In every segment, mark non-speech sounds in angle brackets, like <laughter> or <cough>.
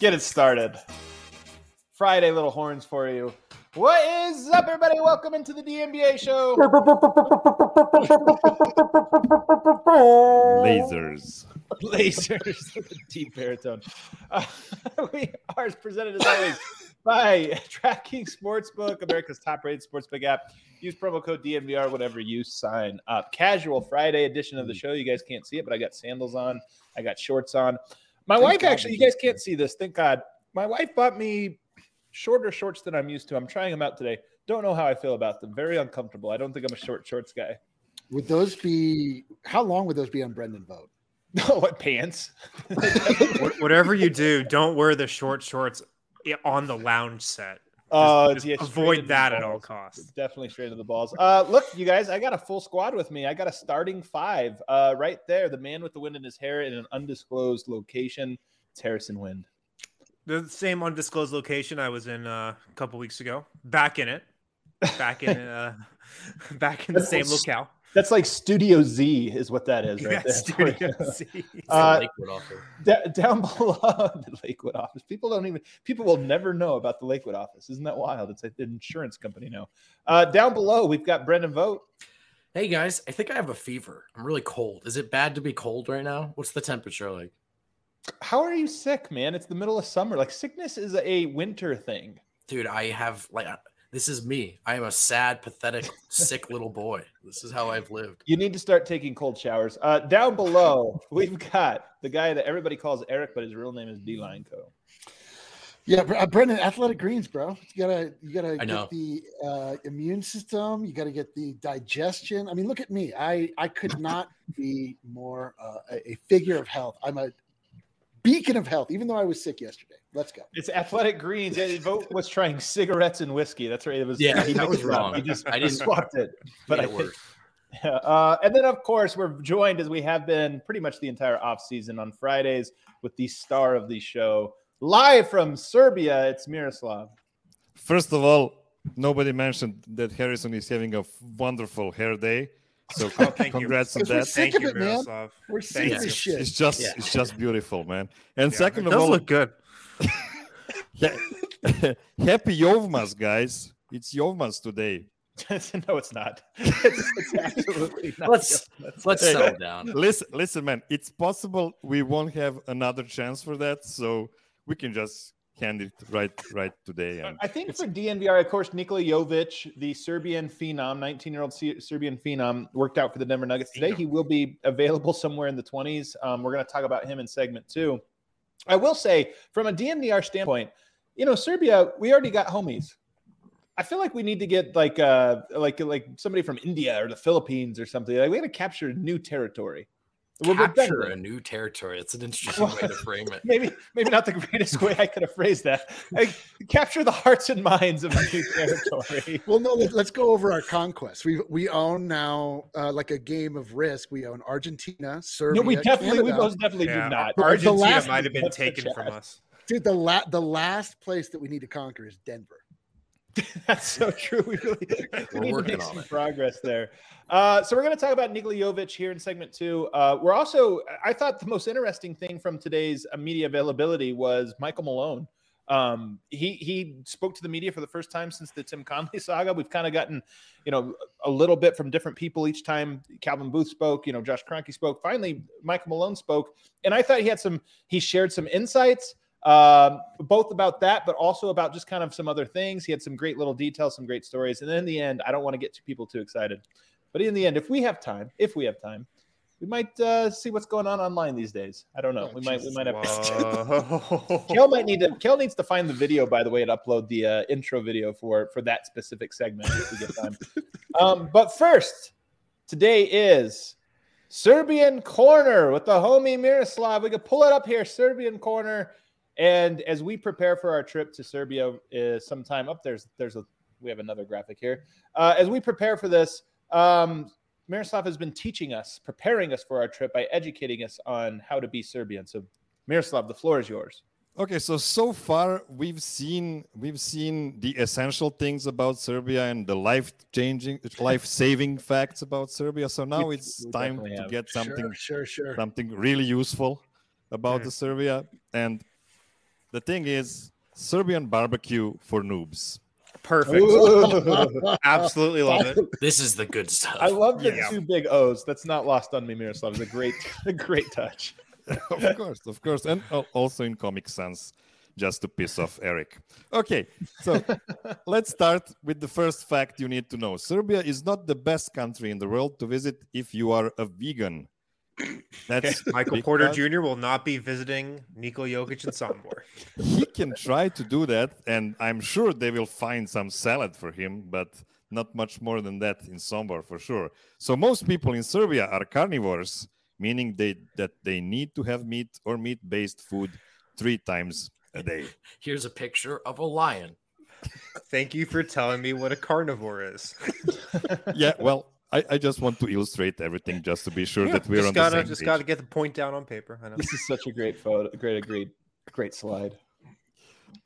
Get it started. Friday little horns for you. What is up, everybody? Welcome into the DNBA show. Lasers. Lasers, <laughs> deep baritone. Uh, <laughs> we are presented as always by DraftKings Sportsbook, America's top-rated sportsbook app. Use promo code DNVR whenever you sign up. Casual Friday edition of the show. You guys can't see it, but I got sandals on. I got shorts on. My wife actually, you guys can't see this. Thank God. My wife bought me shorter shorts than I'm used to. I'm trying them out today. Don't know how I feel about them. Very uncomfortable. I don't think I'm a short shorts guy. Would those be how long would those be on Brendan Vogt? No, <laughs> oh, what pants? <laughs> Whatever you do, don't wear the short shorts on the lounge set. Uh, just yeah, avoid that at all costs. Definitely straight to the balls. Uh, look, you guys, I got a full squad with me. I got a starting five uh, right there. The man with the wind in his hair in an undisclosed location. It's Harrison Wind. The same undisclosed location I was in uh, a couple weeks ago. Back in it. Back in <laughs> uh, <laughs> back in the same locale. That's like Studio Z, is what that is right Yeah, there. Studio <laughs> C. Uh, da- down <laughs> below the Lakewood office. People don't even. People will never know about the Lakewood office. Isn't that wild? It's an insurance company now. Uh, down below, we've got Brendan Vogt. Hey guys, I think I have a fever. I'm really cold. Is it bad to be cold right now? What's the temperature like? How are you sick, man? It's the middle of summer. Like sickness is a winter thing. Dude, I have like this is me. I am a sad, pathetic, sick little boy. This is how I've lived. You need to start taking cold showers. Uh, down below, <laughs> we've got the guy that everybody calls Eric, but his real name is D Line Co. Yeah, uh, Brendan, athletic greens, bro. You gotta you gotta I know. get the uh, immune system. You gotta get the digestion. I mean, look at me. I I could not be more uh, a, a figure of health. I'm a beacon of health, even though I was sick yesterday. Let's go. It's Athletic Greens. Yeah, Vogt was trying cigarettes and whiskey. That's right. It was. Yeah, he that was wrong. He just I didn't- swapped it. But I it think. Yeah, uh, and then, of course, we're joined as we have been pretty much the entire off season on Fridays with the star of the show, live from Serbia. It's Miroslav. First of all, nobody mentioned that Harrison is having a wonderful hair day. So Oh, thank you. congrats on that. Thank you, it, man. Miroslav. We're sick Thank of this shit. It's just Yeah. it's just beautiful, man. And Yeah, second of does all, look good. <laughs> <laughs> happy Yovmas, guys. It's Yovmas today. <laughs> no, it's not. It's, it's absolutely not. Let's let's Hey. settle down. Listen, listen, man. It's possible we won't have another chance for that, so we can just hand it right right today. And I think for DNVR, of course, Nikola Jovic, the Serbian phenom, 19 year old Serbian phenom, worked out for the Denver Nuggets today. He will be available somewhere in the 20s. Um, we're going to talk about him in segment two. I will say, from a DNVR standpoint, you know, Serbia, we already got homies. I feel like we need to get like uh like like somebody from India or the Philippines or something. Like we got to capture new territory. Well, but then- Capture a new territory. It's an interesting way to frame it. <laughs> maybe maybe not the greatest way I could have phrased that. Like, capture the hearts and minds of a new territory. <laughs> Well, no, let, us go over our conquests. We we own now uh, like a game of risk. We own Argentina, Serbia. no, we definitely, we most definitely Yeah, do not. The Argentina last- might have been <laughs> taken from us. Dude, the la- the last place that we need to conquer is Denver. <laughs> That's so true. We really we We're need to make some it. progress there. Uh, so we're going to talk about Nikola Jovic here in segment two. Uh, we're also, I thought the most interesting thing from today's uh, media availability was Michael Malone. Um, he he spoke to the media for the first time since the Tim Connelly <laughs> saga. We've kind of gotten, you know, a little bit from different people each time. Calvin Booth spoke, you know, Josh Kroenke spoke. Finally, Michael Malone spoke, and I thought he had some. He shared some insights, um, both about that, but also about just kind of some other things. He had some great little details, some great stories, and then in the end, I don't want to get too people too excited, but in the end, if we have time, if we have time, we might uh, see what's going on online these days. I don't know. Oh, we might we might have. <laughs> Kel might need to. Kel needs to find the video, by the way, and upload the uh, intro video for for that specific segment if we get time. <laughs> um, but first, today is Serbian Corner with the homie Miroslav. We could pull it up here, Serbian Corner. And as we prepare for our trip to Serbia, uh, sometime up there's there's a we have another graphic here. Uh, as we prepare for this, um, Miroslav has been teaching us, preparing us for our trip by educating us on how to be Serbian. So, Miroslav, the floor is yours. Okay, so so far we've seen we've seen the essential things about Serbia and the life changing, life saving <laughs> facts about Serbia. So now We- it's we time to have. get something Sure, sure, sure. something really useful about Mhm. the Serbia. And the thing is, Serbian barbecue for noobs. Perfect. <laughs> Absolutely love it. <laughs> This is the good stuff. I love the Yeah. two big O's. That's not lost on me, Miroslav. It's a great, <laughs> a great touch. of course, of course, and also in Comic Sans, just to piss off Eric. Okay, so let's start with the first fact you need to know. Serbia is not the best country in the world to visit if you are a vegan. That's <laughs> Michael Porter Jr. will not be visiting Niko Jokic and Sombor. He can try to do that, and I'm sure they will find some salad for him, but not much more than that in Sombor for sure. So most people in Serbia are carnivores, meaning they that they need to have meat or meat-based food three times a day. <laughs> Here's a picture of a lion. Thank you for telling me what a carnivore is. <laughs> yeah, well, I, I just want to illustrate everything just to be sure Yeah, that we're on gotta the same page. just page. gotta get the point down on paper. I know. This is such a great photo, great, great, great slide.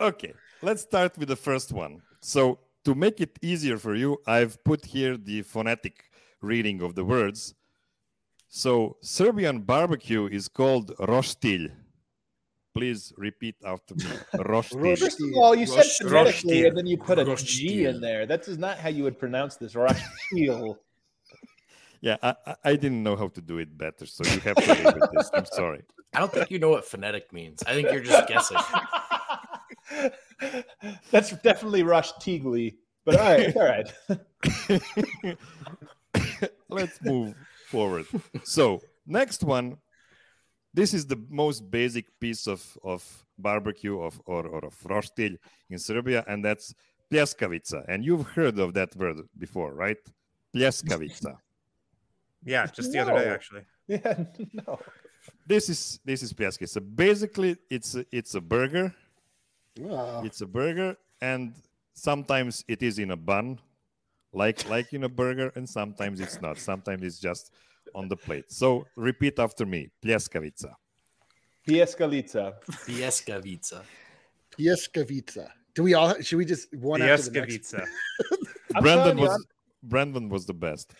Okay, let's start with the first one. So, to make it easier for you, I've put here the phonetic reading of the words. So, Serbian barbecue is called roštilj. Please repeat after me. <laughs> Roštilj. First of all, you said phonetically, Roshtil. and then you put a G Roshtil. in there. That is not how you would pronounce this. Roshtil. Yeah, I, I- I didn't know how to do it better, so you have to live with this. I'm sorry. I don't think you know what phonetic means. I think you're just guessing. <laughs> That's definitely Rush Teagley. But all right, all right. <laughs> Let's move forward. So, next one. This is the most basic piece of, of barbecue of, or, or of roštilj in Serbia, and that's pljeskavica. And you've heard of that word before, right? Pljeskavica. Yeah, just the other day actually. <laughs> Yeah, no. This is this is pljeskavica. Basically, it's a, it's a burger. Wow. It's a burger, and sometimes it is in a bun, like like in a burger, and sometimes it's not. Sometimes it's just on the plate. So repeat after me: pljeskavica. Pieskalica. Pieskavica. Pieskavica. Do we all? Should we just one after the next? Pieskavica. <laughs> Brandon was Brandon was the best.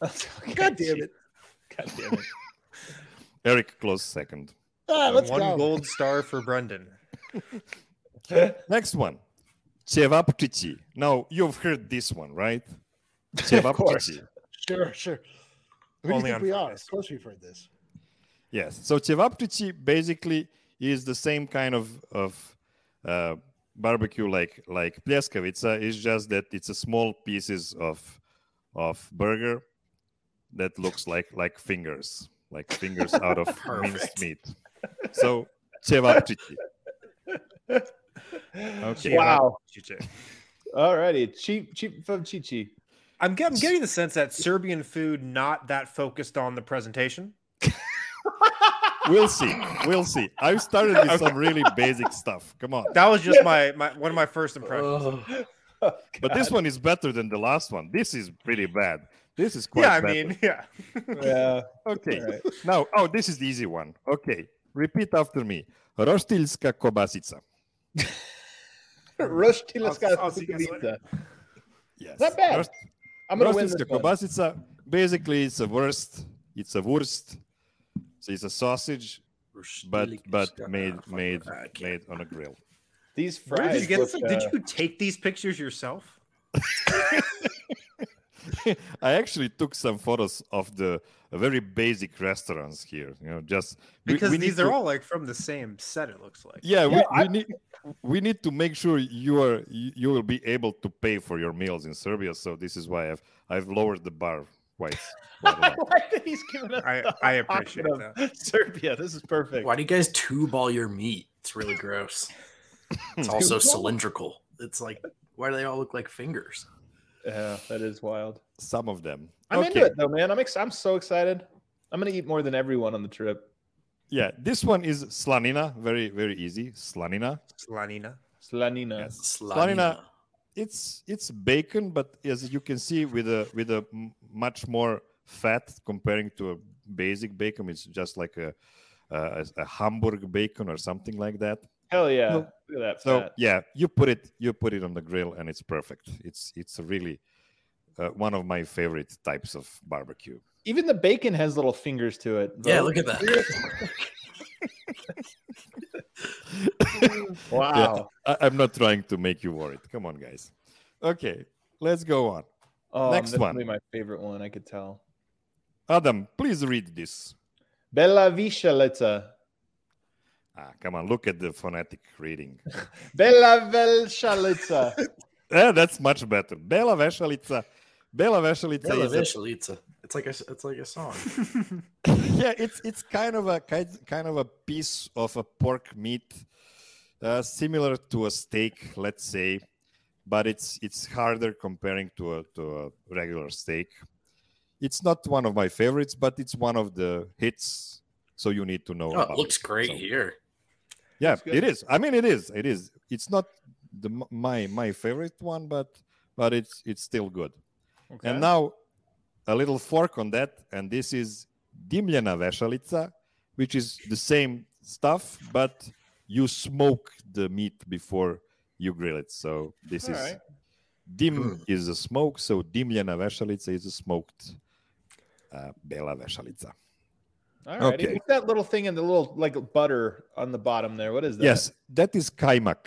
<laughs> God damn it! God damn it. <laughs> Eric close second. Ah, let's One go. gold star for Brendan. Next one, cevapčići. Now you've heard this one, right? <laughs> Cevapčići. Sure, sure. Who do you Only think on we are? Of course, we've heard this. Yes. So cevapčići basically is the same kind of of uh, barbecue like like pljeskavica. It's just that it's a small pieces of of burger that looks like like fingers, like fingers out of <laughs> minced meat. So cevapčići. Okay. Wow. Chiche. All righty. Cheap, cheap from Chichi. I'm, get, I'm getting the sense that Serbian food not that focused on the presentation. <laughs> We'll see. We'll see. I've started with some really basic stuff. Come on. That was just my, my one of my first impressions. <laughs> Oh, But this one is better than the last one. This is pretty bad. This is quite yeah, I bad. mean, <laughs> yeah. yeah. Okay. All right. Now, oh, this is the easy one. Okay. Repeat after me. Roštilska kobasica. <laughs> Roshtilaska I'll- I'll see you guys Pieskalica. Yes. Not bad. Rost- I'm gonna win this Roštilska one. kobasica. Basically, it's a wurst. It's a wurst. So it's a sausage, but but made made made on a grill. These Where did fries. you get look, some? Did uh, you take these pictures yourself? <laughs> <laughs> I actually took some photos of the very basic restaurants here. You know, just Because we need these are to- all like from the same set. It looks like. Yeah, we, Yeah, we need we need to make sure you are you you will be able to pay for your meals in Serbia. So this is why I've I've lowered the bar quite. <laughs> quite a lot. why he's giving us I- the I appreciate of that. Serbia. This is perfect. Why do you guys tube all your meat? It's really gross. It's <laughs> also cylindrical. It's like, why do they all look like fingers? Yeah, that is wild. Some of them. I'm okay. into it though, man. I'm ex- I'm so excited. I'm gonna eat more than everyone on the trip. Yeah, this one is slanina. Very very easy. Slanina. Slanina. Slanina. Yes. Slanina. It's it's bacon, but as you can see, with a with a m- much more fat comparing to a basic bacon. It's just like a a, a Hamburg bacon or something like that. Hell yeah! No. Look at that. So fat. yeah, you put it you put it on the grill and it's perfect. It's it's really uh, one of my favorite types of barbecue. even the bacon has little fingers to it. Yeah, look at that. <laughs> Wow. I, I'm not trying to make you worried. Come on, guys. Okay, let's go on. Oh, Next that's one. probably my favorite one. I could tell. Adam, please read this. Bella Vishalica. Ah, come on, look at the phonetic reading. <laughs> Bella Vishalica. <laughs> Yeah, that's much better. Bela Vešalica. Bela Vešalica Bella is. It's like a it's like a song. <laughs> yeah, it's it's kind of a kind kind of a piece of a pork meat, uh, similar to a steak, let's say, but it's it's harder comparing to a to a regular steak. It's not one of my favorites, but it's one of the hits. So you need to know. Oh, about it looks great So, here. Yeah, it is. I mean, it is. It is. It's not the my my favorite one, but but it's it's still good. Okay. And now a little fork on that, and this is dimljena vešalica, which is the same stuff, but you smoke the meat before you grill it. So this All is right. dim is a smoke, so dimljena vešalica is a smoked uh, bela vešalica. All right. Okay. What's that little thing in the little like butter on the bottom there? What is that? Yes, that is kajmak.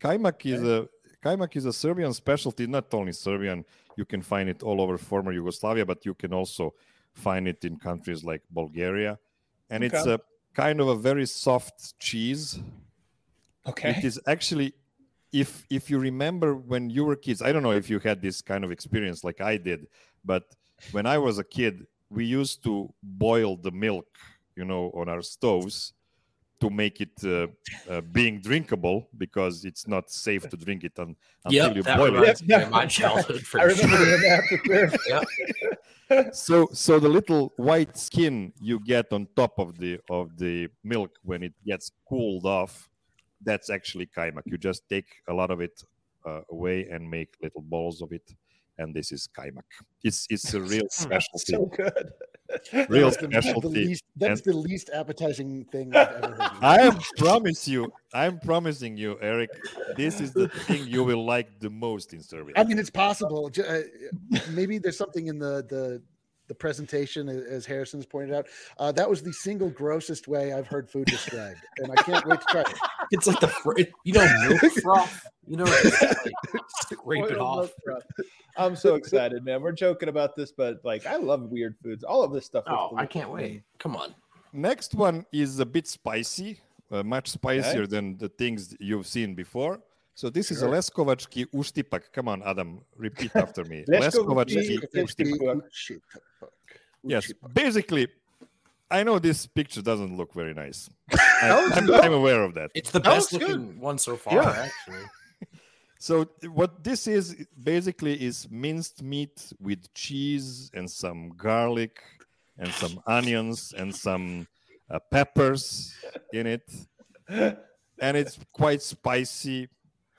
Kajmak is a kajmak is a Serbian specialty, not only Serbian. You can find it all over former Yugoslavia, but you can also find it in countries like Bulgaria. And it's a kind of a very soft cheese. Okay. It is actually if if you remember when you were kids, I don't know if you had this kind of experience like I did, but when I was a kid, we used to boil the milk, you know, on our stoves to make it uh, uh, being drinkable because it's not safe to drink it un- until Yep, you boil it. reminds me of my childhood for I remember sure. doing that. <laughs> Yep. So so the little white skin you get on top of the of the milk when it gets cooled off, that's actually kajmak. You just take a lot of it uh, away and make little balls of it, and this is kajmak. It's it's a <laughs> real specialty. so good. real That's the, the specialty. least, that's and- the least appetizing thing I've ever heard. I am promise you, I'm promising you, Eric, this is the thing you will like the most in Serbia. I mean, it's possible. Uh, Maybe there's something in the the the presentation, a- as Harrison's pointed out. Uh, that was the single grossest way I've heard food described, and I can't wait to try it. <laughs> It's like the fr- you know milk <laughs> froth. You know, just, like, <laughs> scrape it off. I'm so excited, man. We're joking about this, but like, I love weird foods. All of this stuff. Oh, I can't wait. Come on. Next one is a bit spicy, uh, much spicier than the things you've seen before. So this is a Leskovački uštipak. Come on, Adam, repeat after me. <laughs> Leskovački Leskovački uštipak. Shit, fuck. Yes, basically, I know this picture doesn't look very nice. <laughs> I, I'm, I'm aware of that. It's the That best looks good. looking one so far, Yeah. actually. <laughs> So what this is basically is minced meat with cheese and some garlic and some onions and some uh, peppers in it, and it's quite spicy.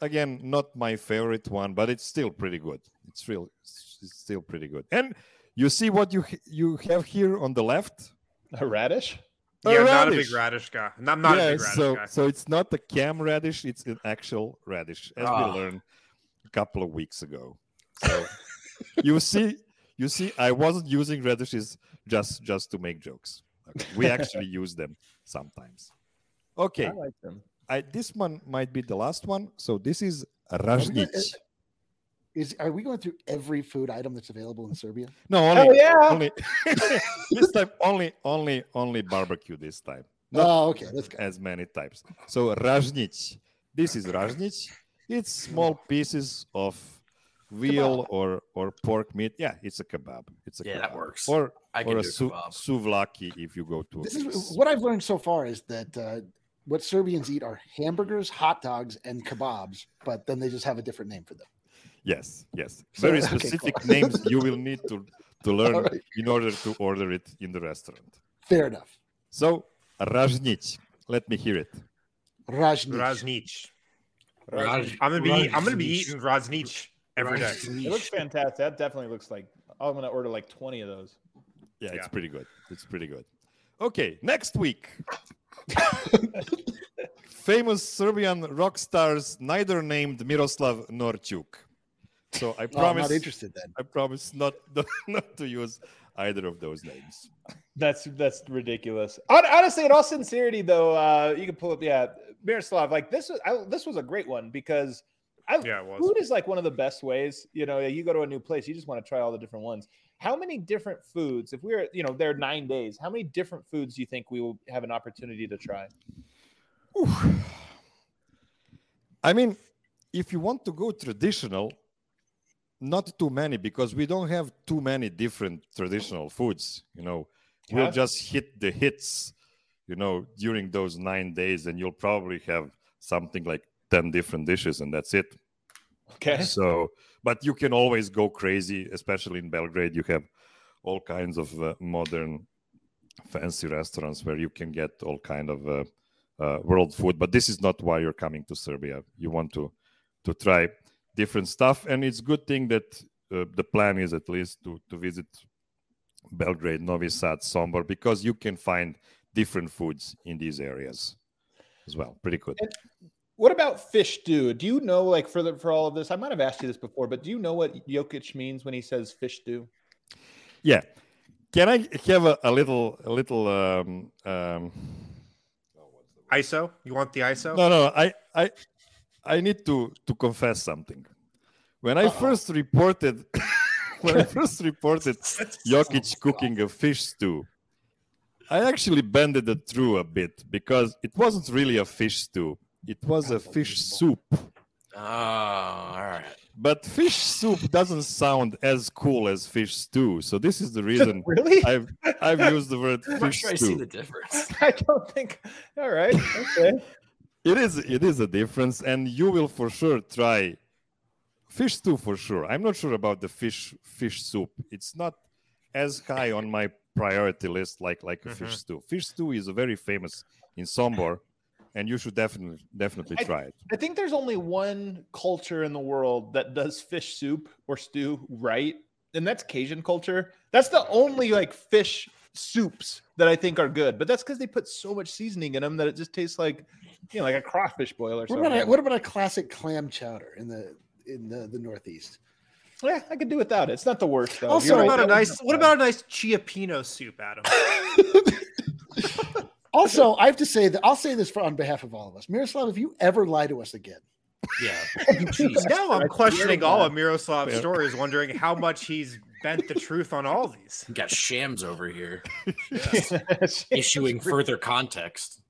Again, not my favorite one, but it's still pretty good. It's real, it's still pretty good. And you see what you you have here on the left? A radish? A Yeah, I'm not a big radish. radish guy. I'm not, I'm not a big radish so guy. so it's not the cam radish; it's an actual radish, as Ah. we learned a couple of weeks ago. So <laughs> you see, you see, I wasn't using radishes just just to make jokes. Okay, We actually <laughs> use them sometimes. Okay, I like them. I this one might be the last one. So this is Are we gonna- Rajnic. Is are we going through every food item that's available in Serbia? No, Oh only, yeah. only <laughs> this time only only only barbecue this time. Not Oh, okay. Let's go. as many types. So Rajnic. This is Rajnic. It's small pieces of veal or or pork meat. Yeah, it's a kebab. It's a Yeah, kebab. that works. Or I can or a do su- souvlaki if you go to. This place. is what I've learned so far is that uh, what Serbians eat are hamburgers, hot dogs, and kebabs, but then they just have a different name for them. Yes, yes. So- Very <laughs> okay, cool. specific names you will need to to <laughs> learn All right. in order to order it in the restaurant. Fair enough. So Rajnic. Let me hear it. Rajnic. Raznich. Raj- I'm gonna be I'm gonna be Raznich. eating Raznich every day. It looks fantastic. That definitely looks like oh, I'm gonna order like 20 of those. Yeah, it's pretty good. It's pretty good. Okay, next week. <laughs> Famous Serbian rock stars, neither named Miroslav nor Chuk. So I <laughs> Oh, I'm promise. not interested then. I promise <laughs> not not to use either of those names. That's that's ridiculous. Honestly, in all sincerity, though, uh, you can pull up. Yeah, Miroslav. Like this was I, this was a great one because I, Yeah, it was. food is like one of the best ways. You know, you go to a new place, you just want to try all the different ones. How many different foods? If we we're you know there are nine days, how many different foods do you think we will have an opportunity to try? <sighs> I mean, if you want to go traditional, not too many because we don't have too many different traditional foods. You know, we'll just hit the hits, you know, during those nine days, and you'll probably have something like 10 different dishes, and that's it. Okay. <laughs> So, but you can always go crazy, especially in Belgrade. You have all kinds of uh, modern, fancy restaurants where you can get all kind of uh, uh, world food. But this is not why you're coming to Serbia. You want to to try different stuff, and it's good thing that uh, the plan is at least to to visit Belgrade, Novi Sad, Sombor, because you can find different foods in these areas as well. Pretty good. What about fish stew? Do you know, like, for the for all of this? I might have asked you this before, but do you know what Jokic means when he says fish stew? Yeah. Can I have a, a little a little um, um ISO? You want the ISO? no no I I I need to to confess something. When I first reported <laughs> when I first reported Jokic cooking a fish stew, I actually bended it through a bit because it wasn't really a fish stew. It was a fish soup. Oh, all right. But fish soup doesn't sound as cool as fish stew. So this is the reason <laughs> Really? I've I've used the word <laughs> I'm not fish sure I see the difference. <laughs> I don't think. All right. Okay. It is it is a difference, and you will for sure try fish stew for sure. I'm not sure about the fish fish soup. It's not as high on my priority list like like a Mhm. fish stew. Fish stew is a very famous in Sombor, and you should definitely definitely I- try it. I think there's only one culture in the world that does fish soup or stew right, and that's Cajun culture. That's the only like fish soups that I think are good, but that's because they put so much seasoning in them that it just tastes like, you know, like a crawfish boil or What something. about a, what about a classic clam chowder in the in the, the Northeast? yeah, I could do without it. It's not the worst though. Also, You're What right, about a nice? What about a nice cioppino soup, Adam? <laughs> <laughs> Also, I have to say that I'll say this for on behalf of all of us. Miroslav, if you ever lie to us again, Yeah. <laughs> Jeez. now I'm questioning all of Miroslav's Yeah. stories, wondering how much he's bent the truth on all these. We got Shams over here Yes. <laughs> <laughs> issuing further context.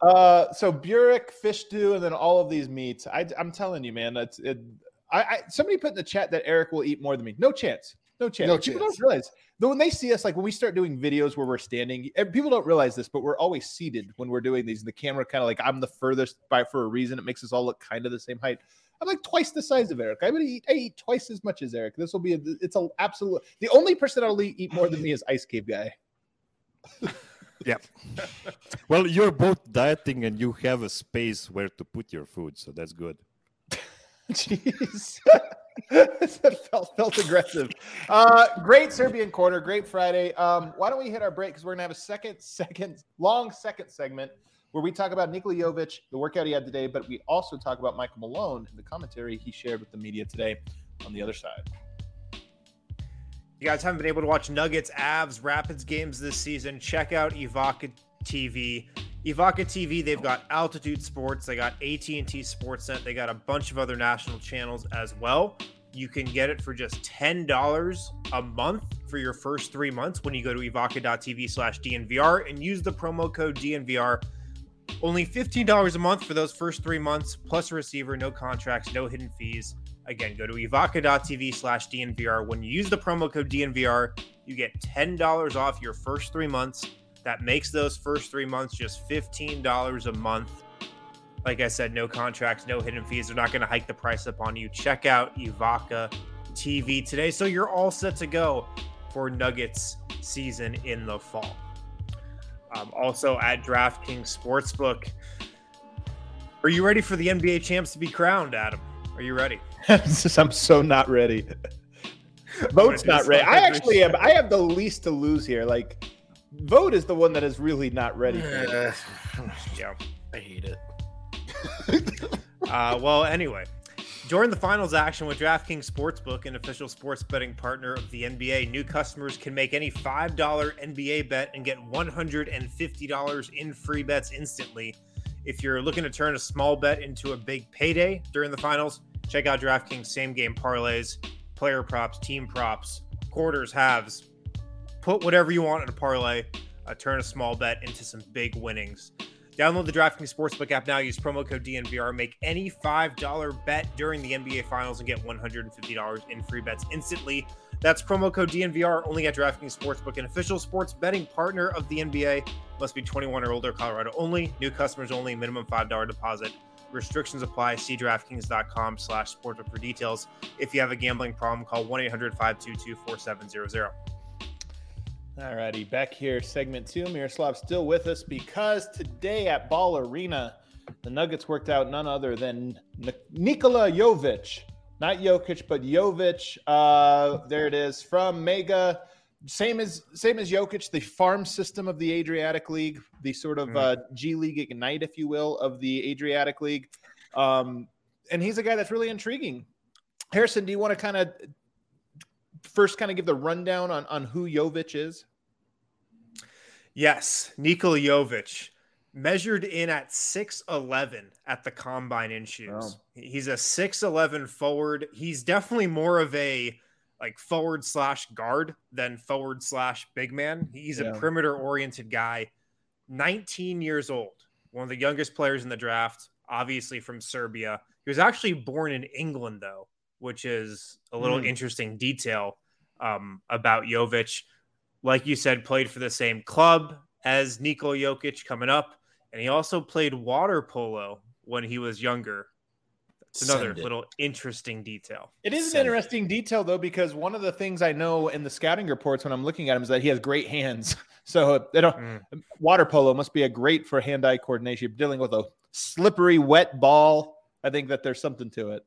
Uh, so Burek, fish stew, and then all of these meats. I, I'm telling you, man, that's it. I, I somebody put in the chat that Eric will eat more than me. No chance. No chance. No people chance. don't realize though when they see us, like when we start doing videos where we're standing, and people don't realize this, but we're always seated when we're doing these. And the camera kind of like I'm the furthest by for a reason. It makes us all look kind of the same height. I'm like twice the size of Eric. I'm gonna eat. I eat twice as much as Eric. This will be. A, it's a absolute. The only person that'll eat more than me is Ice Cave guy. <laughs> Yeah. <laughs> well, you're both dieting, and you have a space where to put your food, so that's good. <laughs> Jeez. <laughs> felt, felt aggressive. Uh, great Serbian corner. Great Friday. Um, why don't we hit our break? Because we're to have a second, <laughs> second, long second segment where we talk about Nikola Jovic, the workout he had today, but we also talk about Michael Malone and the commentary he shared with the media today on the other side. you guys haven't been able to watch Nuggets, Avs, Rapids games this season, check out Evoca TV. Evoca TV, they've got Altitude Sports, they got AT&T Sportsnet, they got a bunch of other national channels as well. You can get it for just $10 a month for your first three months when you go to evoca.tv slash DNVR and use the promo code DNVR. Only $15 a month for those first three months, plus a receiver, no contracts, no hidden fees. Again, go to evoca.tv slash DNVR. When you use the promo code DNVR, you get $10 off your first three months. That makes those first three months just $15 a month. Like I said, no contracts, no hidden fees. They're not going to hike the price up on you. Check out Evoca TV today. So you're all set to go for Nuggets season in the fall. Um, also at DraftKings Sportsbook. Are you ready for the NBA champs to be crowned, Adam? Are you ready? <laughs> I'm so not ready. <laughs> Vogt's not ready. I actually am. I have the least to lose here. Like, Vogt is the one that is really not ready. <sighs> Yeah. I hate it. <laughs> Uh, well, anyway, during the finals action with DraftKings Sportsbook, an official sports betting partner of the NBA. New customers can make any $5 NBA bet and get $150 in free bets instantly. If you're looking to turn a small bet into a big payday during the finals, check out DraftKings same game parlays, player props, team props, quarters, halves. Put whatever you want in a parlay, uh, turn a small bet into some big winnings. Download the DraftKings Sportsbook app now. Use promo code DNVR. Make any $5 bet during the NBA Finals and get $150 in free bets instantly. That's promo code DNVR only at DraftKings Sportsbook, an official sports betting partner of the NBA. Must be 21 or older, Colorado only. New customers only. Minimum $5 deposit. Restrictions apply. See DraftKings.com slash sportsbook for details. If you have a gambling problem, call 1-800-522-4700. All righty, back here, segment two. Miroslav still with us because today at Ball Arena, the Nuggets worked out none other than Nik- Nikola Jovic, not Jokic, but Jovic. Uh, there it is from Mega. Same as same as Jokic, the farm system of the Adriatic League, the sort of uh, G League Ignite, if you will, of the Adriatic League. Um, and he's a guy that's really intriguing. Harrison, do you want to kind of first kind of give the rundown on, on who Jovic is? Yes, Nikola Jovic measured in at 6'11 at the combine in shoes. Wow. He's a 6'11 forward. He's definitely more of a like forward slash guard than forward slash big man. He's Yeah. a perimeter oriented guy, 19 years old, one of the youngest players in the draft, obviously from Serbia. He was actually born in England, though, which is a little Hmm. interesting detail um, about Jovic like you said, played for the same club as Nikola Jokic coming up, and he also played water polo when he was younger. It's another it. little interesting detail. It is an Send it. interesting detail though, because one of the things I know in the scouting reports when I'm looking at him is that he has great hands. <laughs> So they don't Mm. water polo must be a great for hand-eye coordination. You're dealing with a slippery, wet ball. I think that there's something to it.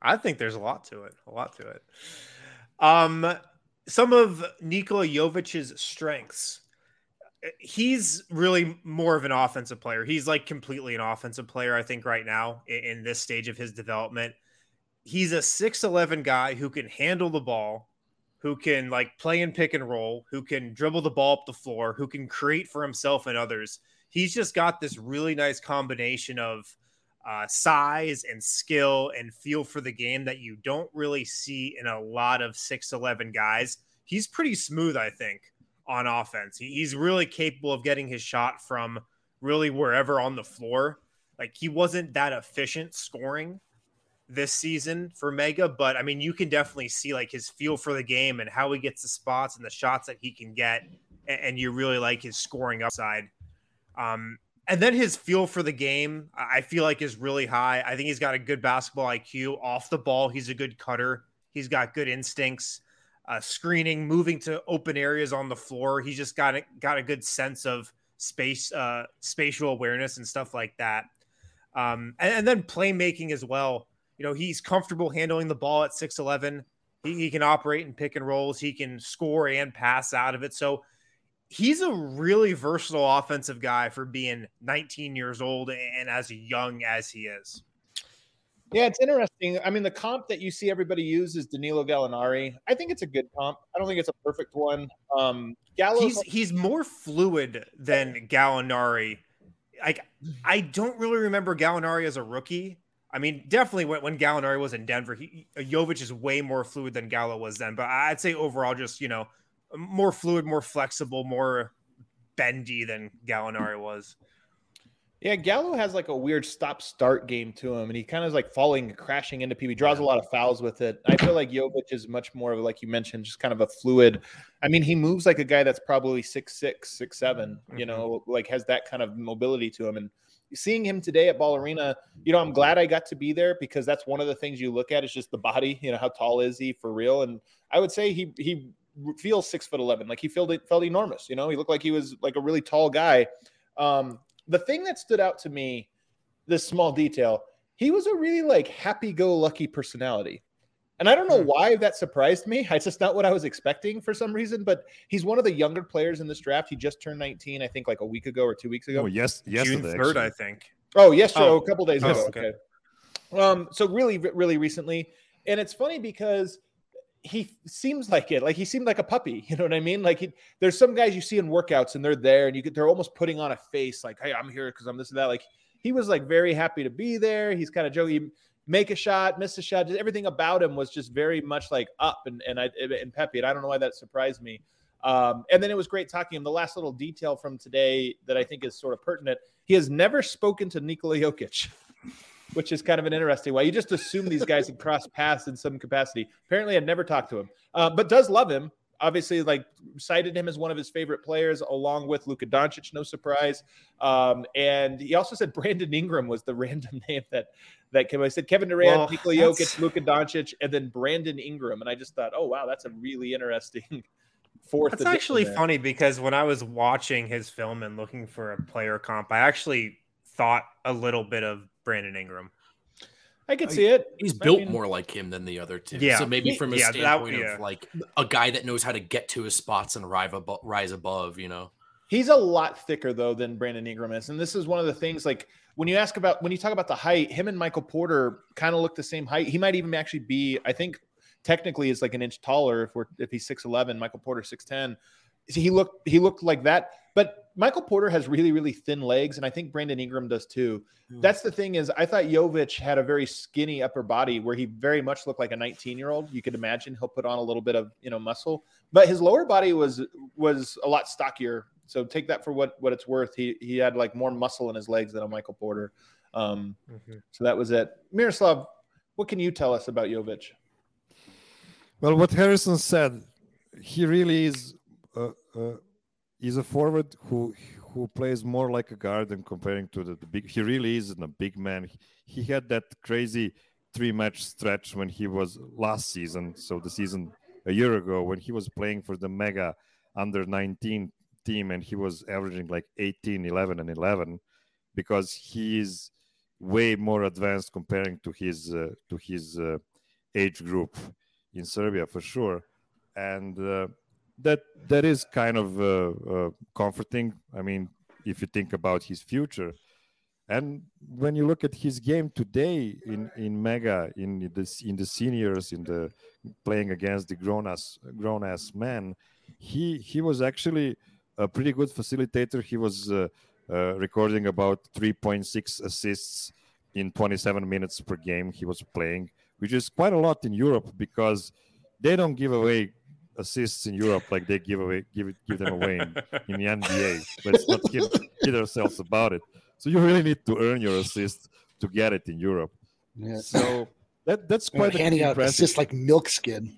I think there's a lot to it. A lot to it. Um, some of Nikola Jovic's strengths. He's really more of an offensive player. He's like completely an offensive player, I think, right now in, this stage of his development. He's a 6'11 guy who can handle the ball, who can like play and pick and roll, who can dribble the ball up the floor, who can create for himself and others. He's just got this really nice combination of uh, size and skill and feel for the game that you don't really see in a lot of 6'11 guys. He's pretty smooth, I think, on offense. He- He's really capable of getting his shot from really wherever on the floor. Like he wasn't that efficient scoring this season for Mega, but I mean, you can definitely see like his feel for the game and how he gets the spots and the shots that he can get. a- And you really like his scoring upside. Um, and then his feel for the game, I feel like is really high. I think he's got a good basketball IQ off the ball. He's a good cutter. He's got good instincts, uh, screening, moving to open areas on the floor. He's just got a, got a good sense of space, uh, spatial awareness and stuff like that. Um, and, and then playmaking as well. You know, he's comfortable handling the ball at 6'11. He, he can operate in pick and rolls. He can score and pass out of it. So he's a really versatile offensive guy for being 19 years old and as young as he is. Yeah, it's interesting. I mean, the comp that you see everybody use is Danilo Gallinari. I think it's a good comp. I don't think it's a perfect one. Um, Gallo's He's he's more fluid than Gallinari like I don't really remember Gallinari as a rookie. I mean, definitely when, when Gallinari was in Denver, he, Jovic is way more fluid than Gallo was then. But I'd say overall, just you know, more fluid, more flexible, more bendy than Gallinari was. Yeah, Gallo has like a weird stop start game to him, and he kind of is like falling, crashing into people. He draws a lot of fouls with it. I feel like Jovic is much more of, like you mentioned, just kind of a fluid. I mean, he moves like a guy that's probably six six, six seven. You mm-hmm. know, like has that kind of mobility to him. And seeing him today at Ball Arena, you know, I'm glad I got to be there because that's one of the things you look at is just the body. You know, how tall is he for real? And I would say he he feels six foot eleven. Like he felt it felt enormous. You know, he looked like he was like a really tall guy. Um, the thing that stood out to me, this small detail, he was a really like happy-go-lucky personality. And I don't know why that surprised me. <laughs> It's just not what I was expecting for some reason. But he's one of the younger players in this draft. He just turned 19, I think, like a week ago or two weeks ago. Oh, yes, June third. I think. Oh, yesterday, oh, a couple days Oh, ago. okay. Okay. Um, so really, really recently, and it's funny because he seems like it. Like he seemed like a puppy. <laughs> You know what I mean? Like he, there's some guys you see in workouts and they're there and you get they're almost putting on a face like, hey, I'm here because I'm this and that. Like he was like very happy to be there. He's kind of joking. Make a shot, miss a shot. Just everything about him was just very much like up and and I and peppy. And I don't know why that surprised me. Um, and then it was great talking to him. The last little detail from today that I think is sort of pertinent: he has never spoken to Nikola Jokic, <laughs> which is kind of an interesting way. You just assume these guys have crossed paths in some capacity. Apparently, I'd never talked to him, uh, but does love him. Obviously, like cited him as one of his favorite players, along with Luka Doncic. No surprise. Um, and he also said Brandon Ingram was the <laughs> random name that that came. I said Kevin Durant, Well, Nikola Jokic, Luka Doncic, and then Brandon Ingram. And I just thought, oh wow, that's a really interesting <laughs> fourth. That's actually there. funny because when I was watching his film and looking for a player comp, I actually thought a little bit of Brandon Ingram. I could oh, see it. He's I built mean- more like him than the other two. Yeah. So maybe from a Yeah, that- standpoint yeah. of like a guy that knows how to get to his spots and rise above, rise above, you know. He's a lot thicker though than Brandon Ingram is, and this is one of the things. Like when you ask about when you talk about the height, him and Michael Porter kind of look the same height. He might even actually be, I think, technically is like an inch taller if we're if he's six eleven. Michael Porter six ten. He looked he looked like that, but Michael Porter has really really thin legs, and I think Brandon Ingram does too. That's the thing is, I thought Jovic had a very skinny upper body where he very much looked like a 19 year old. You could imagine he'll put on a little bit of you know muscle, but his lower body was was a lot stockier. So take that for what what it's worth. He he had like more muscle in his legs than a Michael Porter. Um, so that was it. Miroslav, what can you tell us about Jovic? Well, what Harrison said, he really is uh, uh, is a forward who who plays more like a guard than comparing to the, the big. He really isn't a big man. He, he had that crazy three match stretch when he was last season, so the season a year ago when he was playing for the mega under 19 team and he was averaging like 18, 11, and 11 because he is way more advanced comparing to his uh, to his uh, age group in Serbia for sure, and uh, that that is kind of uh, uh, comforting. I mean, if you think about his future, and when you look at his game today in in Mega, in the in the seniors, in the playing against the grown ass grown ass men, he he was actually a pretty good facilitator. He was uh, uh, recording about 3.6 assists in 27 minutes per game he was playing, which is quite a lot in Europe because they don't give away assists in Europe like they give away give it give them away in, <laughs> in the NBA. Let's not kid, kid ourselves about it. So you really need to earn your assist to get it in Europe. Yeah. So that that's They're quite handing out impressive. assists like milk skin.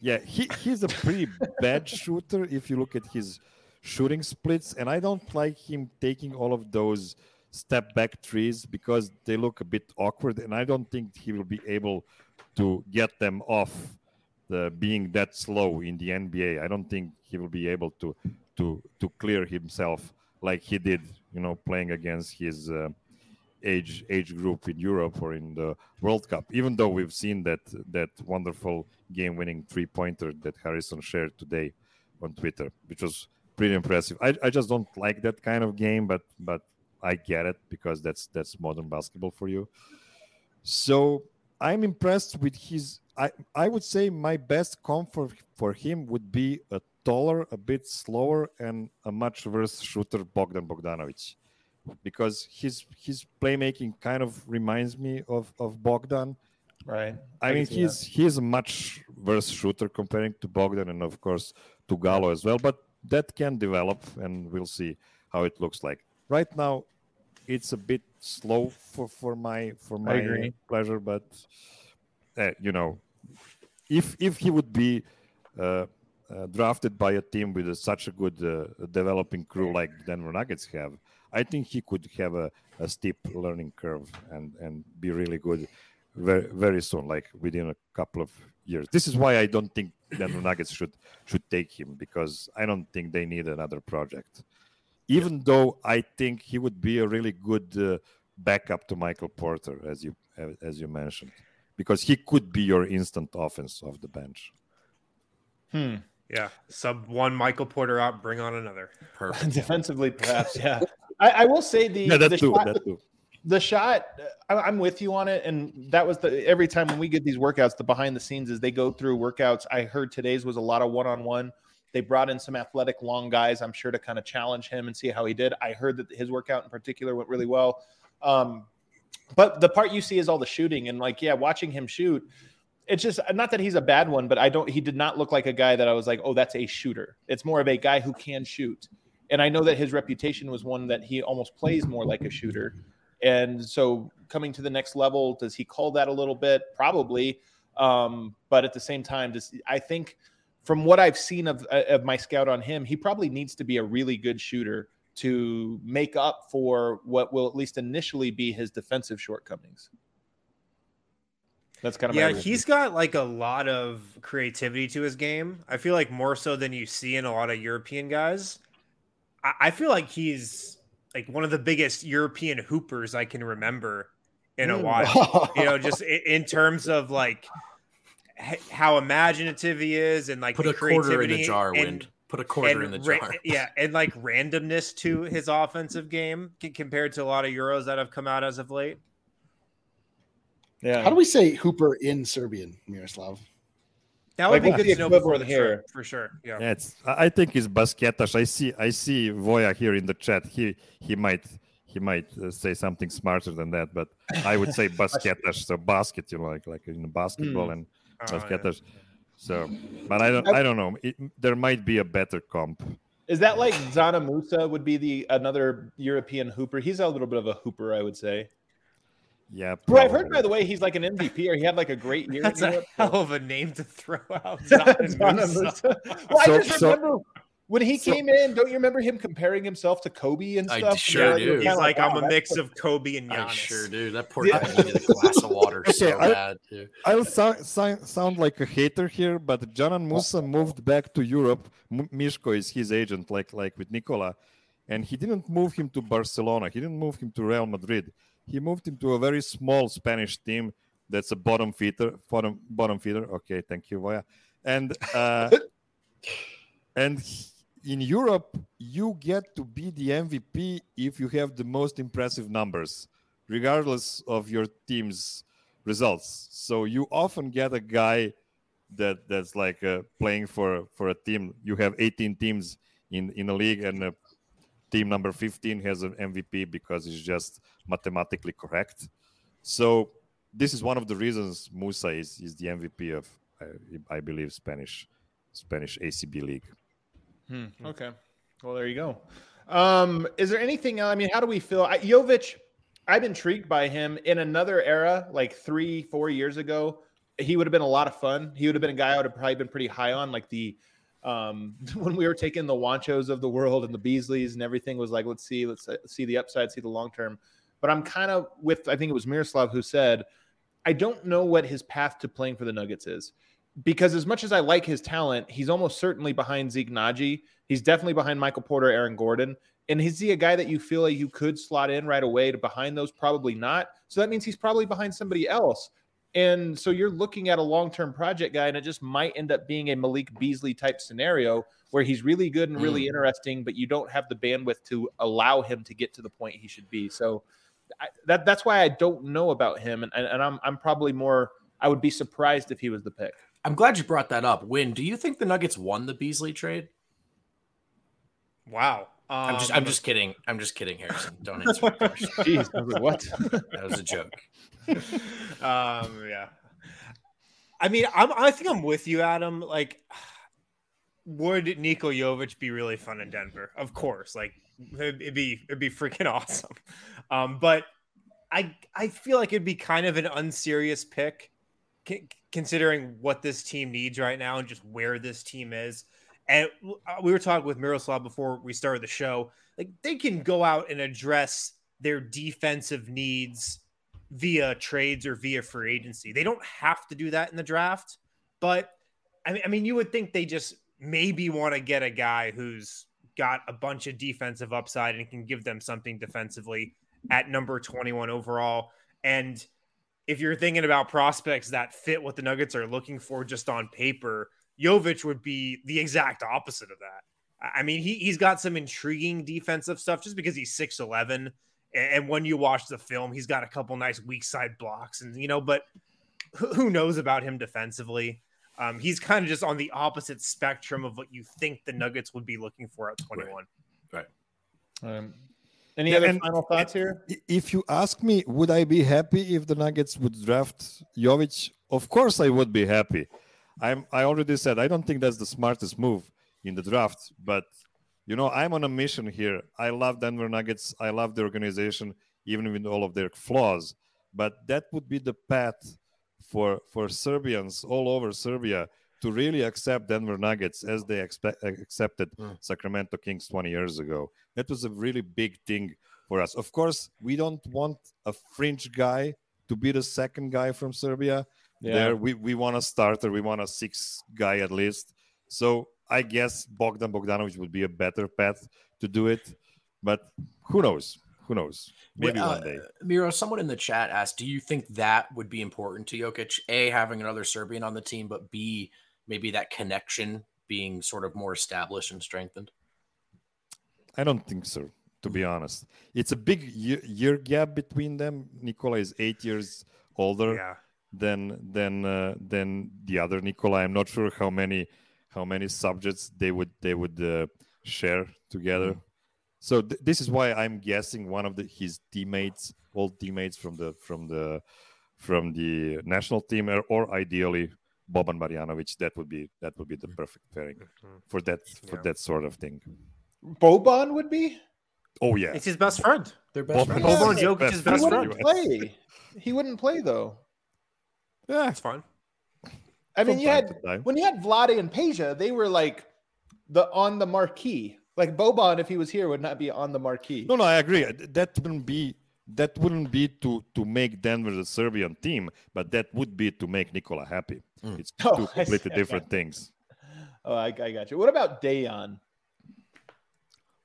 Yeah, he, he's a pretty bad shooter if you look at his shooting splits, and I don't like him taking all of those step back trees because they look a bit awkward, and I don't think he will be able to get them off being that slow in the NBA. I don't think he will be able to to to clear himself like he did, you know, playing against his uh, age age group in Europe or in the World Cup. Even though we've seen that that wonderful game winning three pointer that Harrison shared today on Twitter, which was pretty impressive. I, I just don't like that kind of game, but but I get it because that's that's modern basketball for you. So I'm impressed with his. I I would say my best comfort for him would be a taller, a bit slower, and a much worse shooter Bogdan Bogdanovic. because his his playmaking kind of reminds me of of Bogdan. Right. I, can mean, he's he's a much worse shooter comparing to Bogdan and of course to Gallo as well. But that can develop, and we'll see how it looks like. Right now, it's a bit slow for for my for my pleasure, but uh, you know, if if he would be uh, uh, drafted by a team with such a good uh, developing crew like Denver Nuggets have, I think he could have a, a steep learning curve and and be really good very very soon, like within a couple of years. This is why I don't think Denver Nuggets should should take him because I don't think they need another project. Even though I think he would be a really good uh, backup to Michael Porter, as you as you mentioned, because he could be your instant offense off the bench. Hmm. Yeah, sub one Michael Porter out, bring on another. Perfect. <laughs> Defensively, perhaps. Yeah. I, I will say the Yeah, that the too. shot, That too. the shot I, i'm with you on it and that was the every time when we get these workouts the behind the scenes is they go through workouts i heard today's was a lot of one-on-one they brought in some athletic long guys i'm sure to kind of challenge him and see how he did i heard that his workout in particular went really well um, but the part you see is all the shooting and like yeah watching him shoot it's just not that he's a bad one but i don't he did not look like a guy that i was like oh that's a shooter it's more of a guy who can shoot and I know that his reputation was one that he almost plays more like a shooter. And so coming to the next level, does he call that a little bit? Probably. Um, but at the same time, does I think from what I've seen of of my scout on him, he probably needs to be a really good shooter to make up for what will at least initially be his defensive shortcomings. That's kind of yeah, he's got like a lot of creativity to his game. I feel like more so than you see in a lot of European guys. I, I feel like he's like one of the biggest European hoopers I can remember in a Mm. while. <laughs> you know, just in, in terms of like how imaginative he is and like Put the a quarter in creativity the jar, and, Wind. Put a quarter in and the ra- jar. yeah, <laughs> and like randomness to his offensive game compared to a lot of Euros that have come out as of late. yeah. How do we say Hooper in Serbian, Miroslav? That Like, would be good to know before equivalent the trip, here? for sure. Yeah. Yeah, it's. I I think it's Basketas. I see. I see Voya here in the chat. He he might he might uh, say something smarter than that, but I would say <laughs> Basketas. so basket, you know, like like in basketball and Oh, yeah. Basketas. So, but I don't. I don't know. It, there might be a better comp. Is that like Zana Musa would be the another European hooper? He's a little bit of a hooper, I would say. Yeah. Who I've heard, by the way, he's like an MVP, or he had like a great <laughs> year. That's a Europe. hell of a name to throw out. <laughs> Zana Zana Musa. Musa. Well, I So- just so- remember when he so- came in. Don't you remember him comparing himself to Kobe and stuff? I stuff? sure Yeah, do. you're He's kinda like, wow, I'm a mix of Kobe and I sure do. That poor Yeah. guy needed a glass of water <laughs> so I- bad. Too. I'll so, so, sound like a hater here, but Dzanan Musa moved back to Europe. M- Mishko is his agent, like like with Nikola, and he didn't move him to Barcelona. He didn't move him to Real Madrid. He moved him to a very small Spanish team that's a bottom feeder. Bottom bottom feeder. Okay, thank you, Voya. And uh, <laughs> and he- in Europe, you get to be the MVP if you have the most impressive numbers, regardless of your team's results. So you often get a guy that that's like uh, playing for for a team. You have 18 teams in in a league, and uh, team number 15 has an MVP because it's just mathematically correct. So this is one of the reasons Musa is is the MVP of I, I believe Spanish Spanish ACB league. Hmm, okay. Well, there you go. Um, is there anything? I mean, how do we feel? I, Jovic, I'm intrigued by him in another era, like three, four years ago. He would have been a lot of fun. He would have been a guy I would have probably been pretty high on, like the um, <laughs> when we were taking the Juanchos of the world and the Beasleys and everything was like, let's see, let's uh, see the upside, see the long term. But I'm kind of with, I think it was Miroslav who said, I don't know what his path to playing for the Nuggets is because as much as I like his talent, he's almost certainly behind Zeke Nnaji. He's definitely behind Michael Porter, Aaron Gordon. And is he a guy that you feel like you could slot in right away to behind those? Probably not. So that means he's probably behind somebody else. And so you're looking at a long term project guy, and it just might end up being a Malik Beasley type scenario where he's really good and really hmm. interesting, but you don't have the bandwidth to allow him to get to the point he should be. So I, that that's why I don't know about him, and, and, and I'm I'm probably more. I would be surprised if he was the pick. I'm glad you brought that up. Win, do you think the Nuggets won the Beasley trade? Wow. I'm just I'm Um, just kidding. I'm just kidding, Harrison. Don't answer my <laughs> question. Jeez, I was like, what? That was a joke. <laughs> um, yeah. I mean, I'm, I think I'm with you, Adam. Like, would Niko Jovic be really fun in Denver? Of course. Like, it'd, it'd be it'd be freaking <laughs> awesome. Um, but I I feel like it'd be kind of an unserious pick, c- considering what this team needs right now and just where this team is. And uh, we were talking with Miroslav before we started the show. Like, they can go out and address their defensive needs via trades or via free agency. They don't have to do that in the draft, but I mean, I mean, you would think they just maybe want to get a guy who's got a bunch of defensive upside and can give them something defensively at number 21 overall. And if you're thinking about prospects that fit what the Nuggets are looking for just on paper, Jovic would be the exact opposite of that. I I mean, he, he's got some intriguing defensive stuff just because he's 6'11 and when you watch the film, he's got a couple nice weak side blocks, and you know, but who who knows about him defensively? Um, he's kind of just on the opposite spectrum of what you think the Nuggets would be looking for at 21. Um, any other and- final thoughts here? If you ask me, would I be happy if the Nuggets would draft Jovic? Of course, I would be happy. I'm. I already said I don't think that's the smartest move in the draft, but you know, I'm on a mission here. I love Denver Nuggets. I love the organization, even with all of their flaws. But that would be the path for for Serbians all over Serbia to really accept Denver Nuggets as they expect, accepted Sacramento Kings 20 years ago. That was a really big thing for us. Of course, we don't want a fringe guy to be the second guy from Serbia. Yeah. There, we, we want a starter. We want a six guy at least. So I guess Bogdan Bogdanovic would be a better path to do it. But who knows? Who knows? Maybe Uh, one day. Miro, someone in the chat asked, "Do you think that would be important to Jokic? A, having another Serbian on the team, but B, maybe that connection being sort of more established and strengthened." I don't think so, to be honest. It's a big year, year gap between them. Nikola is eight years older Yeah. than than uh, than the other Nikola. I'm not sure how many how many subjects they would they would uh, share together. So th- this is why I'm guessing one of the his teammates, old teammates from the from the from the national team, or, or ideally Boban Marjanovic. That would be that would be the perfect pairing mm-hmm. for that for Yeah. that sort of thing. Boban would be. Oh yeah, It's his best friend. They're best Boban- friends. Boban Yeah. Jokic's Best best He friend. friend. wouldn't play. He wouldn't play though. yeah. That's fine. I mean, From you had to time. when you had Vlade and Peja, they were like the on the marquee. Like Boban, if he was here, would not be on the marquee. No, no, I agree. That wouldn't be that wouldn't be to to make Denver the Serbian team, but that would be to make Nikola happy. Mm. It's <laughs> Oh, two completely Okay. different things. Oh, I, I got you. What about Dejan?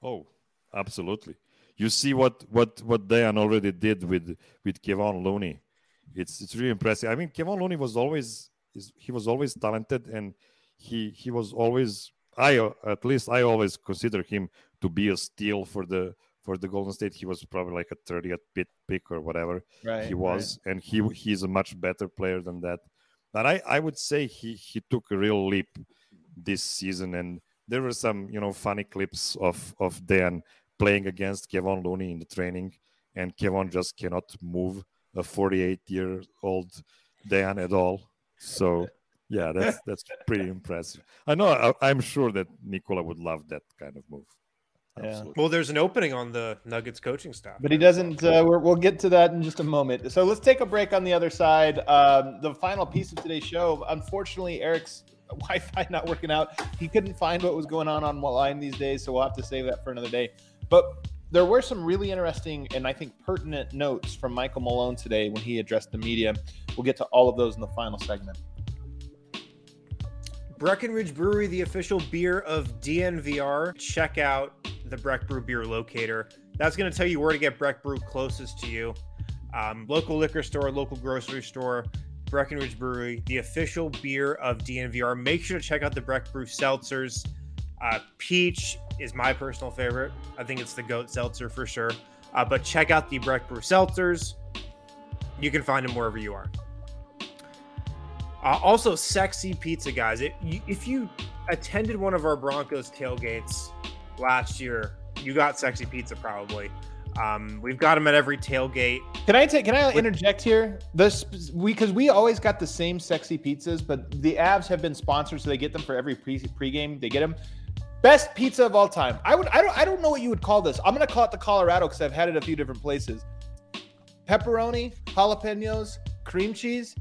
Oh, absolutely. You see what what what Dejan already did with with Kevon Looney. It's it's really impressive. I mean, Kevon Looney was always is he was always talented and he he was always I at least I always consider him to be a steal for the for the Golden State. He was probably like a 30th pick, pick or whatever Right, he was, and he he's a much better player than that. But I I would say he he took a real leap this season, and there were some you know funny clips of of Dan playing against Kevon Looney in the training, and Kevon just cannot move a 48 year old Dan at all. So yeah, that's that's pretty impressive. I know I, I'm sure that Nikola would love that kind of move. Yeah. Well, there's an opening on the Nuggets coaching staff. But he doesn't. Uh, we're, we'll get to that in just a moment. So let's take a break on the other side. Um, the final piece of today's show. Unfortunately, Eric's <laughs> Wi-Fi not working out. He couldn't find what was going on online these days, so we'll have to save that for another day. But there were some really interesting and I think pertinent notes from Michael Malone today when he addressed the media. We'll get to all of those in the final segment. Breckenridge Brewery, the official beer of DNVR. Check out the Breck Brew beer locator. That's going to tell you where to get Breck Brew closest to you. Um, local liquor store, local grocery store, Breckenridge Brewery, the official beer of DNVR. Make sure to check out the Breck Brew seltzers. Uh, Peach is my personal favorite. I think it's the goat seltzer for sure. Uh, but check out the Breck Brew seltzers. You can find them wherever you are. Uh, also, sexy pizza, guys. It, if you attended one of our Broncos tailgates last year, you got sexy pizza probably. Um, we've got them at every tailgate. Can I take? Can I interject here? This we because we always got the same sexy pizzas, but the Avs have been sponsored, so they get them for every pre pregame. They get them. Best pizza of all time. I would. I don't. I don't know what you would call this. I'm gonna call it the Colorado because I've had it a few different places. Pepperoni, jalapenos, cream cheese.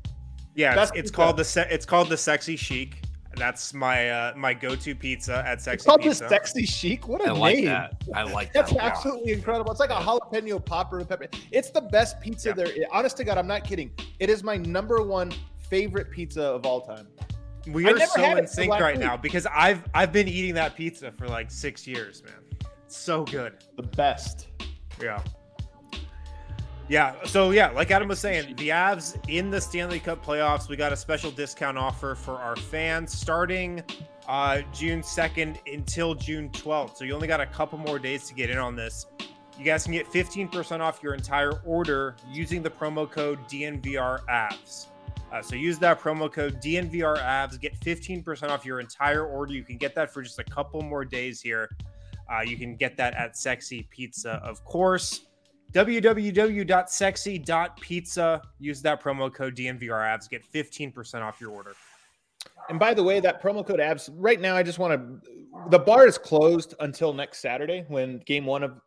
Yeah, it's, Best it's called the se- it's called the sexy chic. That's my uh, my go-to pizza at sexy It's called pizza. the sexy chic. What a I like name! that. I like <laughs> That's that. a lot. absolutely incredible. It's like a jalapeno popper with pepper. It's the best pizza there. Honest to God, I'm not kidding. It is my number one favorite pizza of all time. We are so in sync last right week. now because I've I've been eating that pizza for like six years, man. It's so good. The best. Yeah. Yeah. So yeah, like Adam was saying, the Avs in the Stanley Cup playoffs, we got a special discount offer for our fans starting uh, June 2nd until June 12th. So you only got a couple more days to get in on this. You guys can get 15% off your entire order using the promo code DNVRAVS. Uh, so use that promo code DNVRAVS, get 15% off your entire order. You can get that for just a couple more days here. Uh, you can get that at Sexy Pizza, of course. www.sexy.pizza. Use that promo code DNVRAVS, get 15% off your order. And by the way, that promo code abs right now, I just want to. The bar is closed until next Saturday when Game One of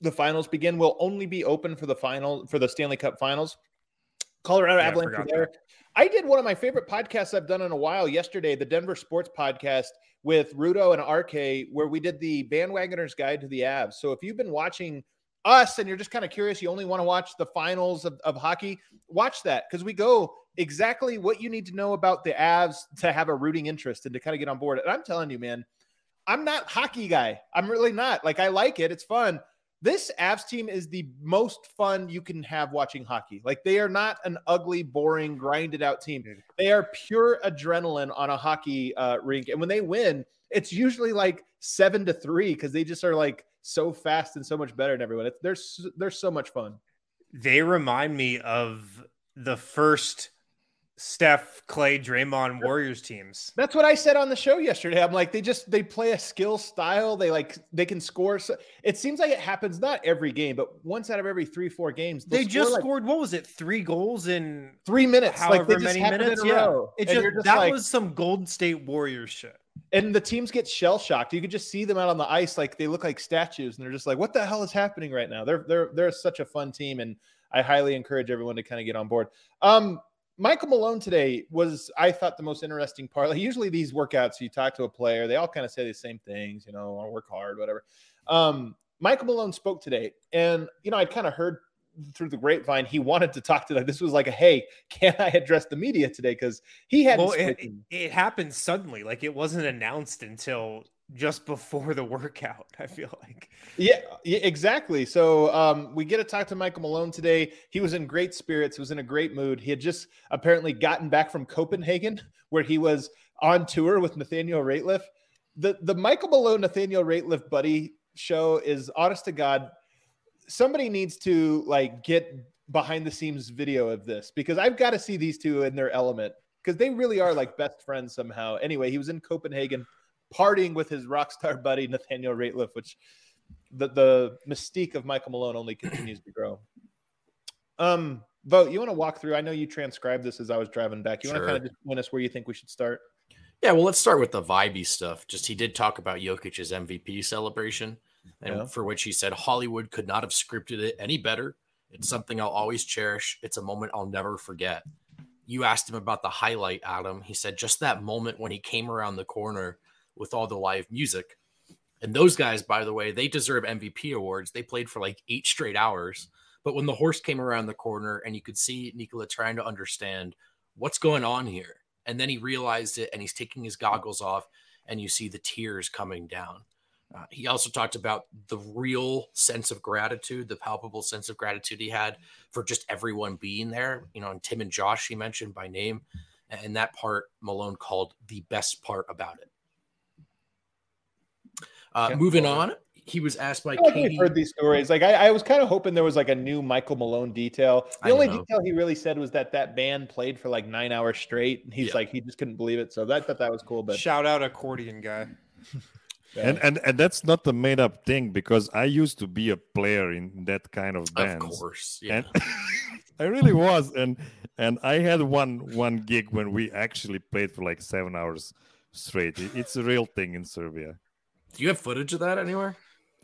the finals begin. Will only be open for the final for the Stanley Cup Finals. Colorado Yeah, Avalanche forgot there. I did one of my favorite podcasts I've done in a while yesterday, the Denver Sports Podcast with Rudo and RK, where we did the bandwagoners guide to the Avs. So if you've been watching us and you're just kind of curious, you only want to watch the finals of, of hockey, watch that because we go exactly what you need to know about the Avs to have a rooting interest and to kind of get on board. And I'm telling you, man, I'm not hockey guy. I'm really not. Like I like it. It's fun. This Avs team is the most fun you can have watching hockey. Like they are not an ugly, boring, grinded out team. They are pure adrenaline on a hockey uh, rink. And when they win, it's usually like seven to three because they just are like so fast and so much better than everyone. It's, they're they're so much fun. They remind me of the first Steph, Clay, Draymond Warriors teams. That's what I said on the show yesterday. I'm like, they just they play a skill style. They like they can score. So it seems like it happens not every game, but once out of every three four games. score, just like, scored what was it? Three goals in three minutes. however like they many minutes. Yeah, row. it just, just that like- was some Golden State Warriors shit. And the teams get shell shocked. You could just see them out on the ice, like they look like statues, and they're just like, "What the hell is happening right now?" They're they're they're such a fun team, and I highly encourage everyone to kind of get on board. Um, Michael Malone today was, I thought, the most interesting part. Like usually these workouts, you talk to a player, they all kind of say the same things, you know, I work hard, whatever. Um, Michael Malone spoke today, and you know, I'd kind of heard through the grapevine he wanted to talk to like this was like a hey, can I address the media today? Because he hadn't Well, it, it happened suddenly. Like it wasn't announced until just before the <laughs> workout. I feel like. Yeah, yeah, exactly. So um, we get to talk to Michael Malone today. He was in great spirits. He was in a great mood. He had just apparently gotten back from Copenhagen, <laughs> where he was on tour with Nathaniel Rateliff. The the Michael Malone Nathaniel Rateliff buddy show is honest to God. Somebody needs to like get behind the scenes video of this because I've got to see these two in their element because they really are like best friends somehow. Anyway, he was in Copenhagen partying with his rock star <laughs> buddy Nathaniel Rateliff, which the the mystique of Michael Malone only continues to grow. Um, Vogt. You want to walk through? I know you transcribed this as I was driving back. You want to kind of just point us where you think we should start? Yeah, well, let's start with the vibey stuff. Just he did talk about Jokic's MVP celebration, and Yeah. for which he said Hollywood could not have scripted it any better. It's something I'll always cherish. It's a moment I'll never forget. You asked him about the highlight, Adam. He said just that moment when he came around the corner with all the live music. And those guys, by the way, they deserve MVP awards. They played for like eight straight hours. But when the horse came around the corner and you could see Nikola trying to understand what's going on here, and then he realized it and he's taking his goggles off and you see the tears coming down. Uh, he also talked about the real sense of gratitude, the palpable sense of gratitude he had for just everyone being there. You know, and Tim and Josh he mentioned by name, and that part Malone called the best part about it. Uh, Yeah. moving on, he was asked by I feel like Katy. we've heard these stories. Like I, I was kind of hoping there was like a new Michael Malone detail. The I only know. detail he really said was that that band played for like nine hours straight. And he's Yeah. like he just couldn't believe it. So that thought that was cool. But Shout out accordion guy. <laughs> And, and and that's not a made up thing because I used to be a player in that kind of band. Of course. Yeah. And <laughs> I really was. And and I had one one gig when we actually played for like seven hours straight. It's a real thing in Serbia. Do you have footage of that anywhere?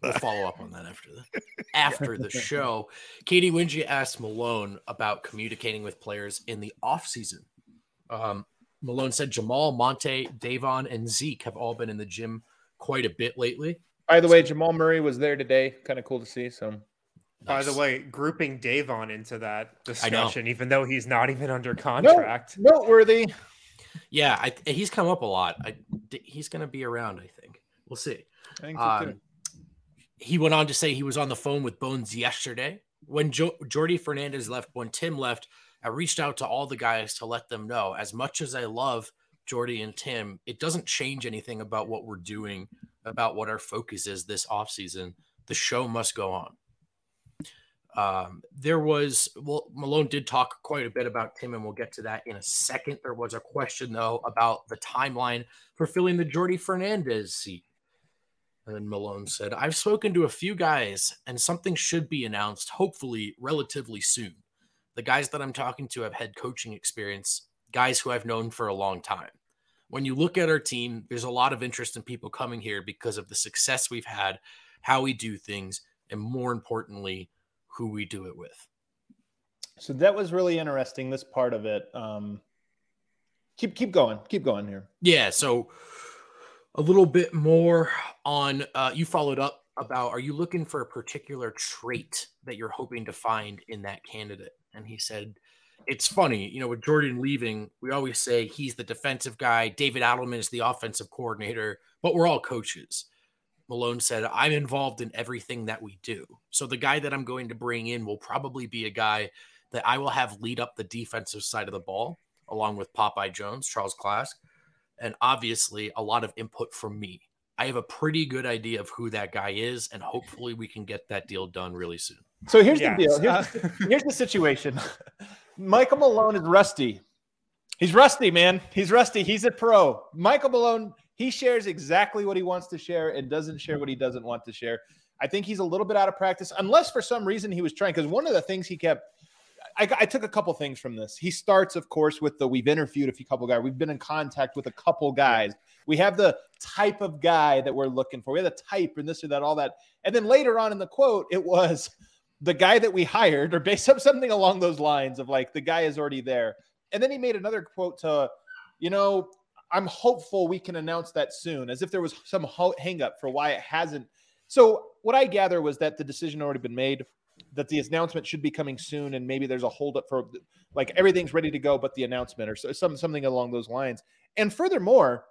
We'll follow up on that after the after the <laughs> show. Katy Winge asked Malone about communicating with players in the off season. Um, Malone said Jamal, Monte, Davon, and Zeke have all been in the gym quite a bit lately. By the way, Jamal Murray was there today. Kind of cool to see. So By the way, grouping Davon into that discussion, even though he's not even under contract. noteworthy. Yeah, I, he's come up a lot. I, he's going to be around. I think we'll see. I think so. Um, he went on to say he was on the phone with Bones yesterday when jo- Jordi Fernandez left. When Tim left, I reached out to all the guys to let them know. As much as I love Jordi and Tim, it doesn't change anything about what we're doing, about what our focus is this offseason. The show must go on. Um, there was well, Malone did talk quite a bit about Tim, and we'll get to that in a second. There was a question though about the timeline for filling the Jordi Fernandez seat. And Malone said, I've spoken to a few guys, and something should be announced, hopefully, relatively soon. The guys that I'm talking to have head coaching experience, guys who I've known for a long time. When you look at our team, there's a lot of interest in people coming here because of the success we've had, how we do things, and more importantly, who we do it with. So that was really interesting. This part of it. Um, keep keep going. Keep going here. Yeah. So a little bit more on uh, you followed up about are you looking for a particular trait that you're hoping to find in that candidate? And he said, it's funny, you know, with Jordan leaving, we always say he's the defensive guy. David Adelman is the offensive coordinator, but we're all coaches. Malone said, I'm involved in everything that we do. So the guy that I'm going to bring in will probably be a guy that I will have lead up the defensive side of the ball, along with Popeye Jones, Charles Klask, and obviously a lot of input from me. I have a pretty good idea of who that guy is, and hopefully we can get that deal done really soon. So here's Yes. the deal. Here's, uh, the- here's the situation. <laughs> Michael Malone is rusty. He's rusty, man. He's rusty. He's a pro. Michael Malone, he shares exactly what he wants to share and doesn't share what he doesn't want to share. I think he's a little bit out of practice, unless for some reason he was trying. Because one of the things he kept, I, I took a couple things from this. He starts, of course, with the we've interviewed a few couple guys. We've been in contact with a couple guys. We have the type of guy that we're looking for. We have the type and this or that, all that. And then later on in the quote, it was the guy that we hired, or based <laughs> up something along those lines of like the guy is already there. And then he made another quote to, you know, I'm hopeful we can announce that soon, as if there was some hang up for why it hasn't. So what I gather was that the decision already been made, that the announcement should be coming soon, and maybe there's a holdup for like everything's ready to go, but the announcement or so, some something along those lines. And furthermore,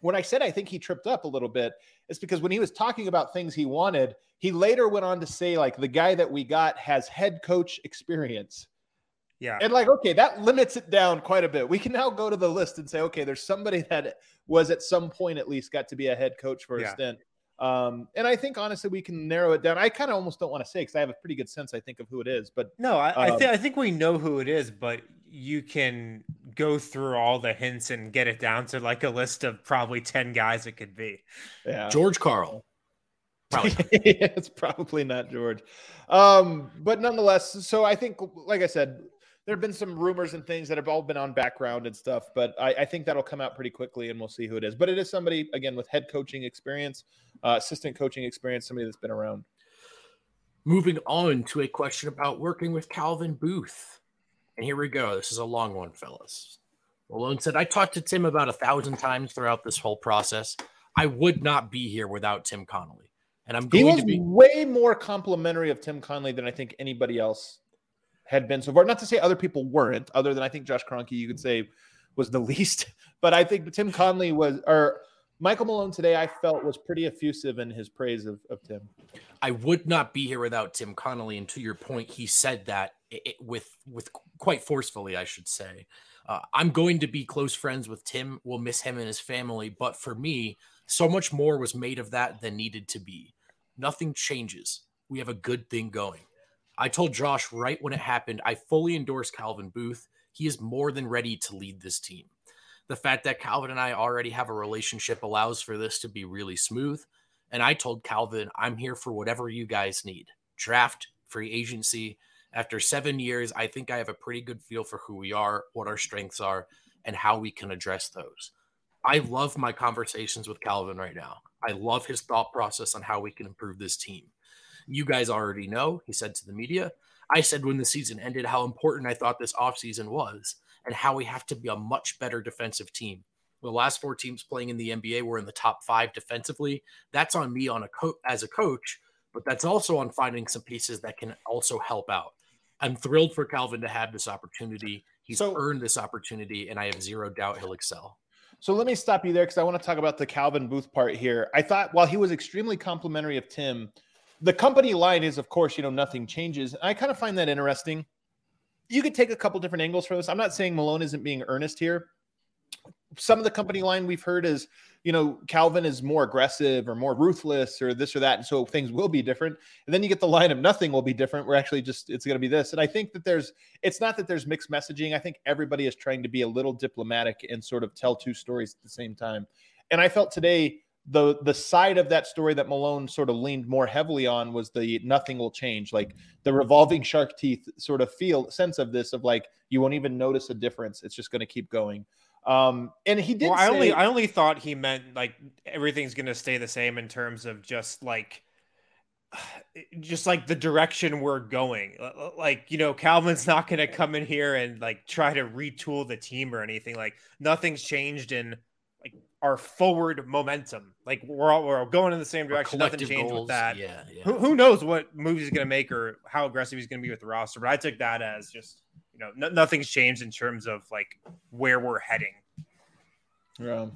when I said I think he tripped up a little bit, it's because when he was talking about things he wanted, he later went on to say like the guy that we got has head coach experience. Yeah. And like, okay, that limits it down quite a bit. We can now go to the list and say, okay, there's somebody that was at some point at least got to be a head coach for a stint. Um, and I think honestly we can narrow it down. I kind of almost don't want to say because I have a pretty good sense, I think, of who it is. But No, I, I, Um, thi- I think we know who it is, but you can go through all the hints and get it down to like a list of probably 10 guys it could be. yeah, George Karl. Probably not. <laughs> it's probably not George. Um, but nonetheless, so I think, like I said, there have been some rumors and things that have all been on background and stuff, but I, I think that'll come out pretty quickly and we'll see who it is. But it is somebody, again, with head coaching experience, uh, assistant coaching experience, somebody that's been around. Moving on to a question about working with Calvin Booth. And here we go. This is a long one, fellas. Malone said, I talked to Tim about a thousand times throughout this whole process. I would not be here without Tim Connelly. And I'm He going was to be way more complimentary of Tim Connelly than I think anybody else had been so far. Not to say other people weren't, other than I think Josh Kroenke, you could say, was the <laughs> least. But I think Tim Connelly was, or Michael Malone today, I felt was pretty effusive in his praise of, of Tim. I would not be here without Tim Connelly. And to your point, he said that i- i- with with quite forcefully, I should say. Uh, I'm going to be close friends with Tim. We'll miss him and his family, but for me, so much more was made of that than needed to be. Nothing changes. We have a good thing going. I told Josh right when it happened, I fully endorse Calvin Booth. He is more than ready to lead this team. The fact that Calvin and I already have a relationship allows for this to be really smooth. And I told Calvin, I'm here for whatever you guys need draft, free agency. After seven years, I think I have a pretty good feel for who we are, what our strengths are, and how we can address those. I love my conversations with Calvin right now. I love his thought process on how we can improve this team. You guys already know, he said to the media. I said when the season ended how important I thought this offseason was and how we have to be a much better defensive team. The last four teams playing in the NBA were in the top five defensively. That's on me on a co- as a coach, but that's also on finding some pieces that can also help out. I'm thrilled for Calvin to have this opportunity. He's So- earned this opportunity, and I have zero doubt he'll excel. So let me stop you there because I want to talk about the Calvin Booth part here. I thought while he was extremely complimentary of Tim, the company line is, of course, you know, nothing changes. I kind of find that interesting. You could take a couple different angles for this. I'm not saying Malone isn't being earnest here. Some of the company line we've heard is, you know, Calvin is more aggressive or more ruthless or this or that. And so things will be different. And then you get the line of nothing will be different. We're actually just, it's going to be this. And I think that there's, it's not that there's mixed messaging. I think everybody is trying to be a little diplomatic and sort of tell two stories at the same time. And I felt today the the side of that story that Malone sort of leaned more heavily on was the nothing will change, like the revolving shark teeth sort of feel sense of this of like you won't even notice a difference. It's just going to keep going. Um, and he did. Well, I say- only I only thought he meant like everything's gonna stay the same in terms of just like <sighs> just like the direction we're going. Like, you know, Calvin's not gonna come in here and like try to retool the team or anything. Like nothing's changed in like our forward momentum. Like we're all we're all going in the same direction. Nothing changed goals, with that. Yeah, yeah. Who, who knows what moves he's going to make or how aggressive he's going to be with the roster? But I took that as just you know no, nothing's changed in terms of like where we're heading. Yeah.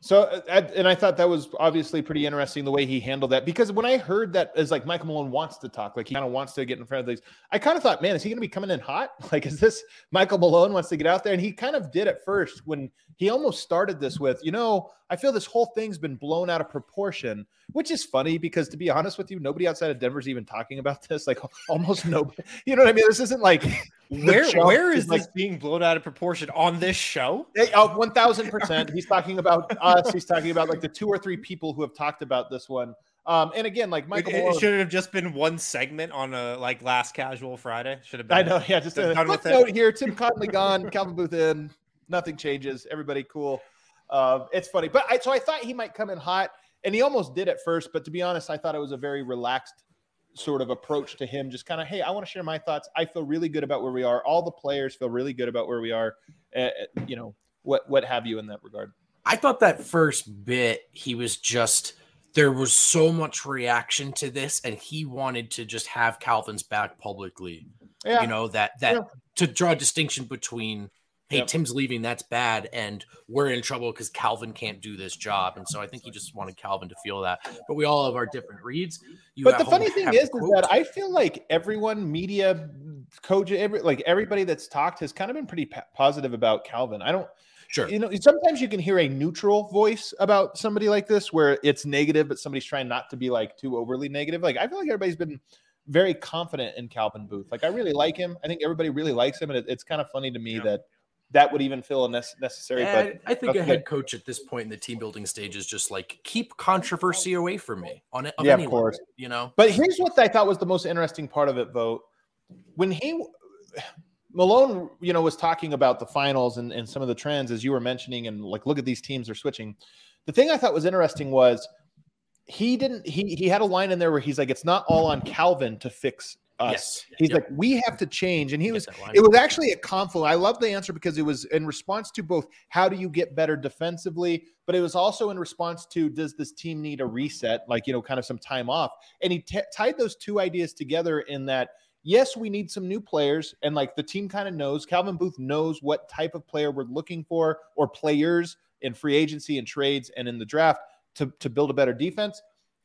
So, uh, and and I thought that was obviously pretty interesting the way he handled that because when I heard that as like Michael Malone wants to talk, like he kind of wants to get in front of these, I kind of thought, man, is he going to be coming in hot? <laughs> Like, is this Michael Malone wants to get out there? And he kind of did at first when he almost started this with, you know, I feel this whole thing's been blown out of proportion, which is funny because to be honest with you, nobody outside of Denver's even talking about this. Like, almost nobody, <laughs> you know what I mean? This isn't like Where where is like this being blown out of proportion on this show? Uh, one thousand percent. He's talking about us. He's talking about like the two or three people who have talked about this one. Um, and again, like It, Michael, it Malone, should have just been one segment on a like last casual Friday. Should have been. I know, yeah, just a it. footnote here. Tim Connelly gone, Calvin Booth in. Nothing changes. Everybody cool. Uh, it's funny, but I so I thought he might come in hot, and he almost did at first. But to be honest, I thought it was a very relaxed sort of approach to him. Just kind of, hey, I want to share my thoughts. I feel really good about where we are. All the players feel really good about where we are. Uh, you know, what what have you in that regard? I thought that first bit he was just there was so much reaction to this and he wanted to just have Calvin's back publicly. Yeah. You know that that Yeah. to draw a distinction between hey Yep. Tim's leaving that's bad and we're in trouble cuz Calvin can't do this job and so I think he just wanted Calvin to feel that. But we all have our different reads. You but the funny thing is, is that I feel like everyone, media, coach, every like everybody that's talked has kind of been pretty pa- positive about Calvin. I don't, sure. you know, sometimes you can hear a neutral voice about somebody like this where it's negative, but somebody's trying not to be like too overly negative. Like I feel like everybody's been very confident in Calvin Booth. Like I really like him. I think everybody really likes him, and it, it's kind of funny to me that that would even feel nece- necessary. But I think a good. head coach at this point in the team building stage is just like keep controversy away from me on it. Yeah, of course. You know, But here's what I thought was the most interesting part of it, Vogt. When he <sighs> Malone, you know, was talking about the finals and, and some of the trends as you were mentioning, and like, look at these teams are switching. The thing I thought was interesting was he didn't he he had a line in there where he's like, it's not all on Calvin to fix us. Yes. He's Yep. like, we have to change. And he was it was actually a confluence. I love the answer because it was in response to both how do you get better defensively, but it was also in response to does this team need a reset, like you know, kind of some time off. And he t- tied those two ideas together in that yes, we need some new players, and like the team kind of knows, Calvin Booth knows what type of player we're looking for or players in free agency and trades and in the draft to to build a better defense.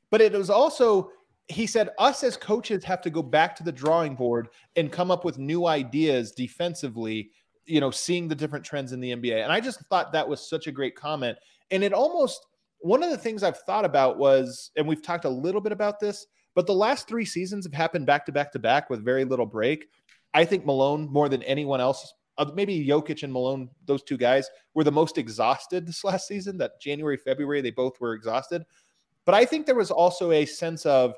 But it was also he said us as coaches have to go back to the drawing board and come up with new ideas defensively you know seeing the different trends in the nba and i just thought that was such a great comment and it almost one of the things i've thought about was and we've talked a little bit about this but the last three seasons have happened back to back to back with very little break i think malone more than anyone else uh, maybe Jokic and Malone, those two guys were the most exhausted this <laughs> last season. That January, February, they both were exhausted. But I think there was also a sense of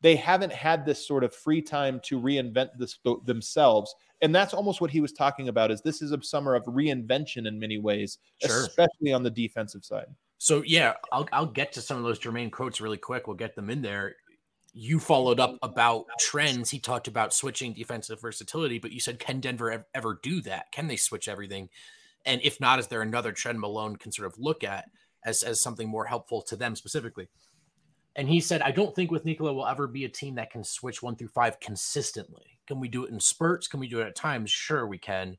they haven't had this sort of free time to reinvent this themselves. And that's almost what he was talking about is this is a summer of reinvention in many ways, Sure. especially on the defensive side. So yeah, I'll I'll get to some of those germane quotes really quick. We'll get them in there. You followed up about trends. He talked about switching defensive versatility, but you said, can Denver ever do that? Can they switch everything? And if not, is there another trend Malone can sort of look at as as something more helpful to them specifically? And he said, I don't think with Nikola will ever be a team that can switch one through five consistently. Can we do it in spurts? Can we do it at times? Sure, we can.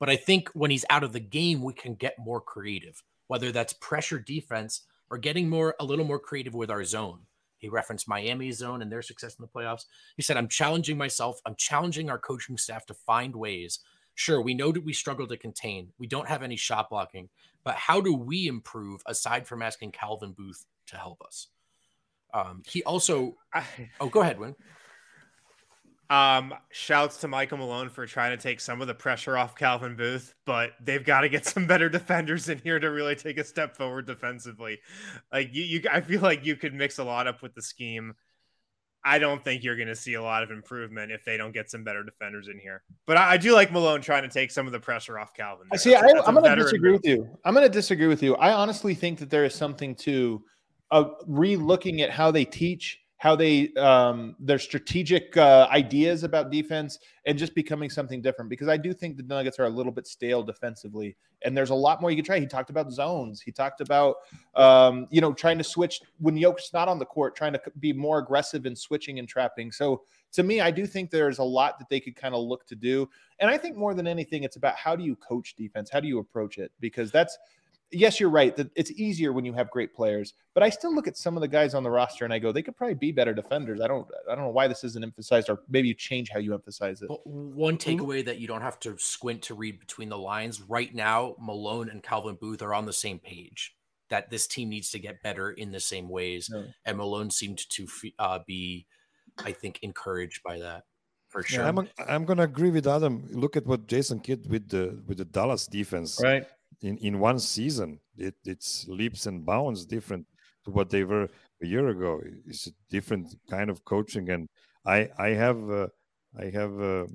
But I think when he's out of the game, we can get more creative, whether that's pressure defense or getting more a little more creative with our zone. He referenced Miami's zone and their success in the playoffs. He said, I'm challenging myself. I'm challenging our coaching staff to find ways. Sure, we know that we struggle to contain. We don't have any shot blocking, but how do we improve aside from asking Calvin Booth to help us? Um, he also, oh, go ahead, Win. Um, shouts to Michael Malone for trying to take some of the pressure off Calvin Booth, but they've got to get some better defenders in here to really take a step forward defensively. Like you, you I feel like you could mix a lot up with the scheme. I don't think you're going to see a lot of improvement if they don't get some better defenders in here. But I, I do like Malone trying to take some of the pressure off Calvin. I there. see. That's a- I, that's a I'm going to disagree move. with you. I'm going to disagree with you. I honestly think that there is something to uh, re-looking at how they teach, how they um, their strategic uh, ideas about defense, and just becoming something different. Because I do think the Nuggets are a little bit stale defensively, and there's a lot more you can try. He talked about zones. He talked about um, you know trying to switch when Jokic not on the court, trying to be more aggressive in switching and trapping. So to me, I do think there's a lot that they could kind of look to do. And I think more than anything, it's about how do you coach defense? How do you approach it? Because that's, yes, you're right that it's easier when you have great players. But I still look at some of the guys on the roster and I go, they could probably be better defenders. I don't, I don't know why this isn't emphasized, or maybe you change how you emphasize it. But one takeaway that you don't have to squint to read between the lines right now, Malone and Calvin Booth are on the same page that this team needs to get better in the same ways. Yeah. And Malone seemed to uh, be, I think, encouraged by that for Yeah, sure. I'm, I'm gonna agree with Adam. Look at what Jason Kidd with the with the Dallas defense. Right. In in one season, it, it's leaps and bounds different to what they were a year ago. It's a different kind of coaching, and I I have uh, I have uh,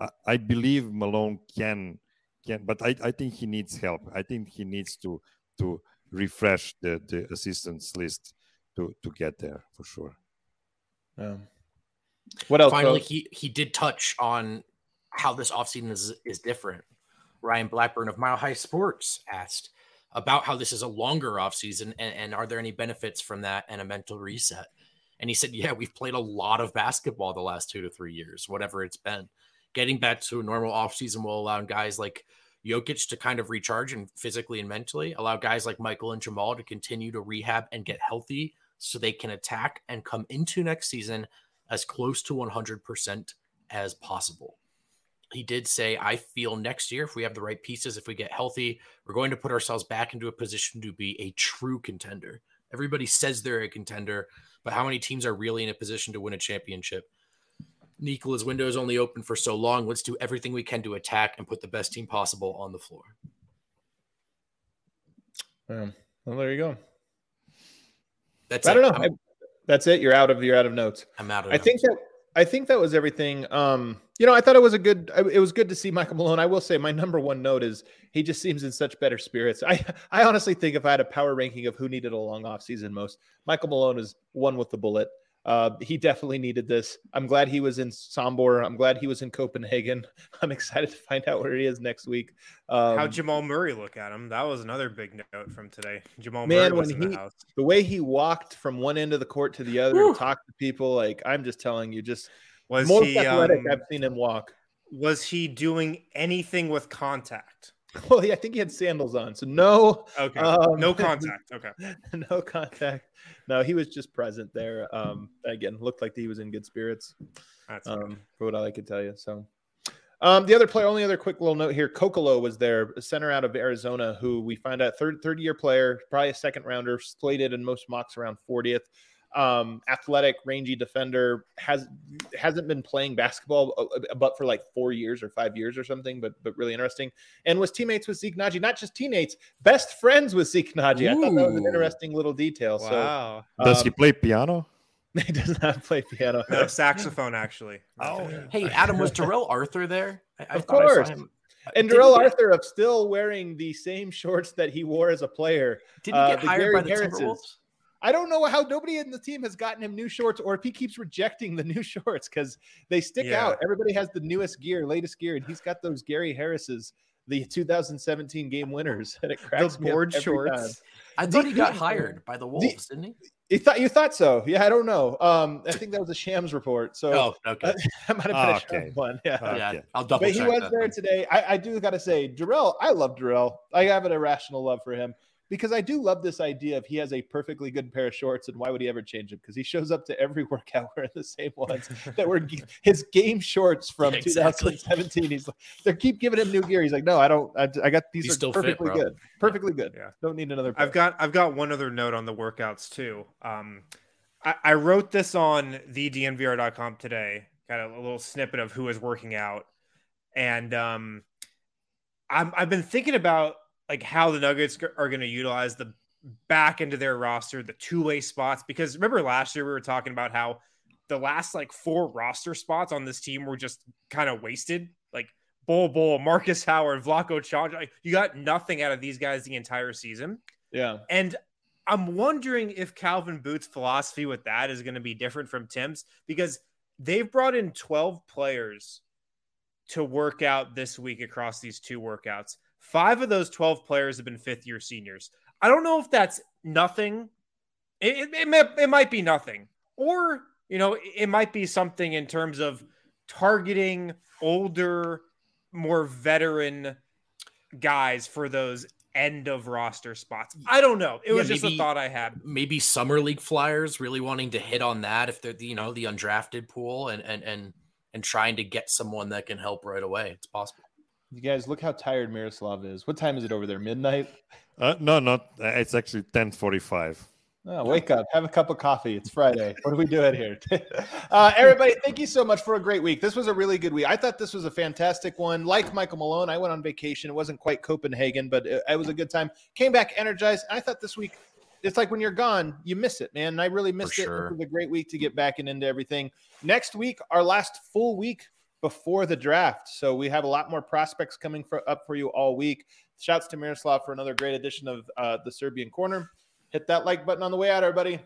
I, I believe Malone can can, but I, I think he needs help. I think he needs to to refresh the the assistants list to to get there for sure. Um, what else? Finally, Bo? he he did touch on how this offseason is is different. Ryan Blackburn of Mile High Sports asked about how this is a longer offseason and, and are there any benefits from that and a mental reset? And he said, Yeah, we've played a lot of basketball the last two to three years, whatever it's been. Getting back to a normal offseason will allow guys like Jokic to kind of recharge and physically and mentally, allow guys like Michael and Jamal to continue to rehab and get healthy so they can attack and come into next season as close to 100% as possible. He did say, I feel next year, if we have the right pieces, if we get healthy, we're going to put ourselves back into a position to be a true contender. Everybody says they're a contender, but how many teams are really in a position to win a championship? Nikola's window is only open for so long. Let's do everything we can to attack and put the best team possible on the floor. Um, well, there you go. That's I it. don't know. I'm, that's it. You're out of you're out of notes. I'm out of I think that I think that was everything. Um, you know, I thought it was a good. It was good to see Michael Malone. I will say my number one note is he just seems in such better spirits. I I honestly think if I had a power ranking of who needed a long off season most, Michael Malone is one with the bullet. Uh, he definitely needed this. I'm glad he was in Sombor. I'm glad he was in Copenhagen. <laughs> I'm excited to find out where he is next week. Um, How'd Jamal Murray look at him? That was another big note from today. Jamal Man, Murray was when in he- the house. the way he walked from one end of the court to the other to talk to people, like I'm just telling you, just Was most he athletic um, I've seen him walk. was he doing anything with contact? <laughs> Well, yeah, I think he had sandals on, so no, Okay. Um, no <laughs> contact. Okay. <laughs> no contact. No, he was just present there. Um, again, looked like he was in good spirits. That's good. Um, for what I could tell you. So, um, the other player, only other quick little note here: Koloko was there, a center out of Arizona, who we find out third third year player, probably a second rounder, slated in most mocks around 40th. Um, athletic, rangy defender. Has hasn't been playing basketball, uh, but for like four years or five years or something. But but really interesting. And was teammates with Zeke Nnaji, not just teammates, best friends with Zeke Nnaji. I thought that was an interesting little detail. Wow. Does um, he play piano? <laughs> He does not play piano. No, saxophone, actually. Oh, Hey, Adam, was Darrell Arthur there? I, I Of I course. him- And Did Darrell get- Arthur of still wearing the same shorts that he wore as a player. Did he uh, get the hired Gary by the Harris's. Timberwolves? I don't know how nobody in the team has gotten him new shorts or if he keeps rejecting the <laughs> new shorts because they stick Yeah. out. Everybody has the newest gear, latest gear, and he's got those Gary Harris's, the 2017 game winners. <laughs> And it cracks The me up board shorts. time. I thought he got hired by the Wolves, didn't he? You thought you thought so? Yeah, I don't know. Um, I think that was a Shams report. So Oh, okay. <laughs> that might have been Ah, a okay. One. Yeah. yeah, I'll double but he was that there then. today. I, I do got to say, Darrell, I love Darrell. I have an irrational love for him because I do love this idea of he has a perfectly good pair of shorts, and why would he ever change them? Because he shows up to every <laughs> workout wearing the same ones that were <laughs> his game shorts from exactly. 2017. He's like, they keep giving him new gear. He's like, no, I don't. I, I got these He's are still fit, perfectly bro. good, perfectly good. Yeah. Don't need another. Pair. I've got I've got one other note on the workouts too. Um, I, I wrote this on the dnvr.com today. Got a, little snippet of who is working out, and um, I'm, I've been thinking about like how the Nuggets are going to utilize the back into their roster, the two way spots. Because remember last year we were talking about how the last like four roster spots on this team were just kind of wasted. Like Bol Bol, Marcus Howard, Vlatko Chaj. like, You got nothing out of these guys the entire season. yeah. And I'm wondering if Calvin Booth's philosophy with that is going to be different from Tim's because they've brought in 12 players to work out this week across these two workouts. Five of those 12 players have been fifth year seniors. I don't know if that's nothing. It, it, may, it might be nothing. Or, you know, it might be something in terms of targeting older, more veteran guys for those end of roster spots. I don't know. It Yeah, was just a thought I had. Maybe summer league flyers really wanting to hit on that if they're the, you know the undrafted pool and and and and trying to get someone that can help right away. It's possible. You guys, look how tired Miroslav is. What time is it over there? Midnight. Uh, no, not. Uh, it's actually ten forty-five. Oh, wake up, have a cup of coffee. It's Friday. What are we doing here? <laughs> uh, everybody, thank you so much for a great week. This was a really good week. I thought this was a fantastic one. Like Michael Malone, I went on vacation. It wasn't quite Copenhagen, but it, it was a good time. Came back energized. I thought this week, it's like when you're gone, you miss it, man. And I really missed sure. it. It was a great week to get back and into everything. Next week, our last full week before the draft. So we have a lot more prospects coming for, up for you all week. Shouts to Miroslav for another great edition of uh, the Serbian Corner. Hit that like button on the way out, everybody.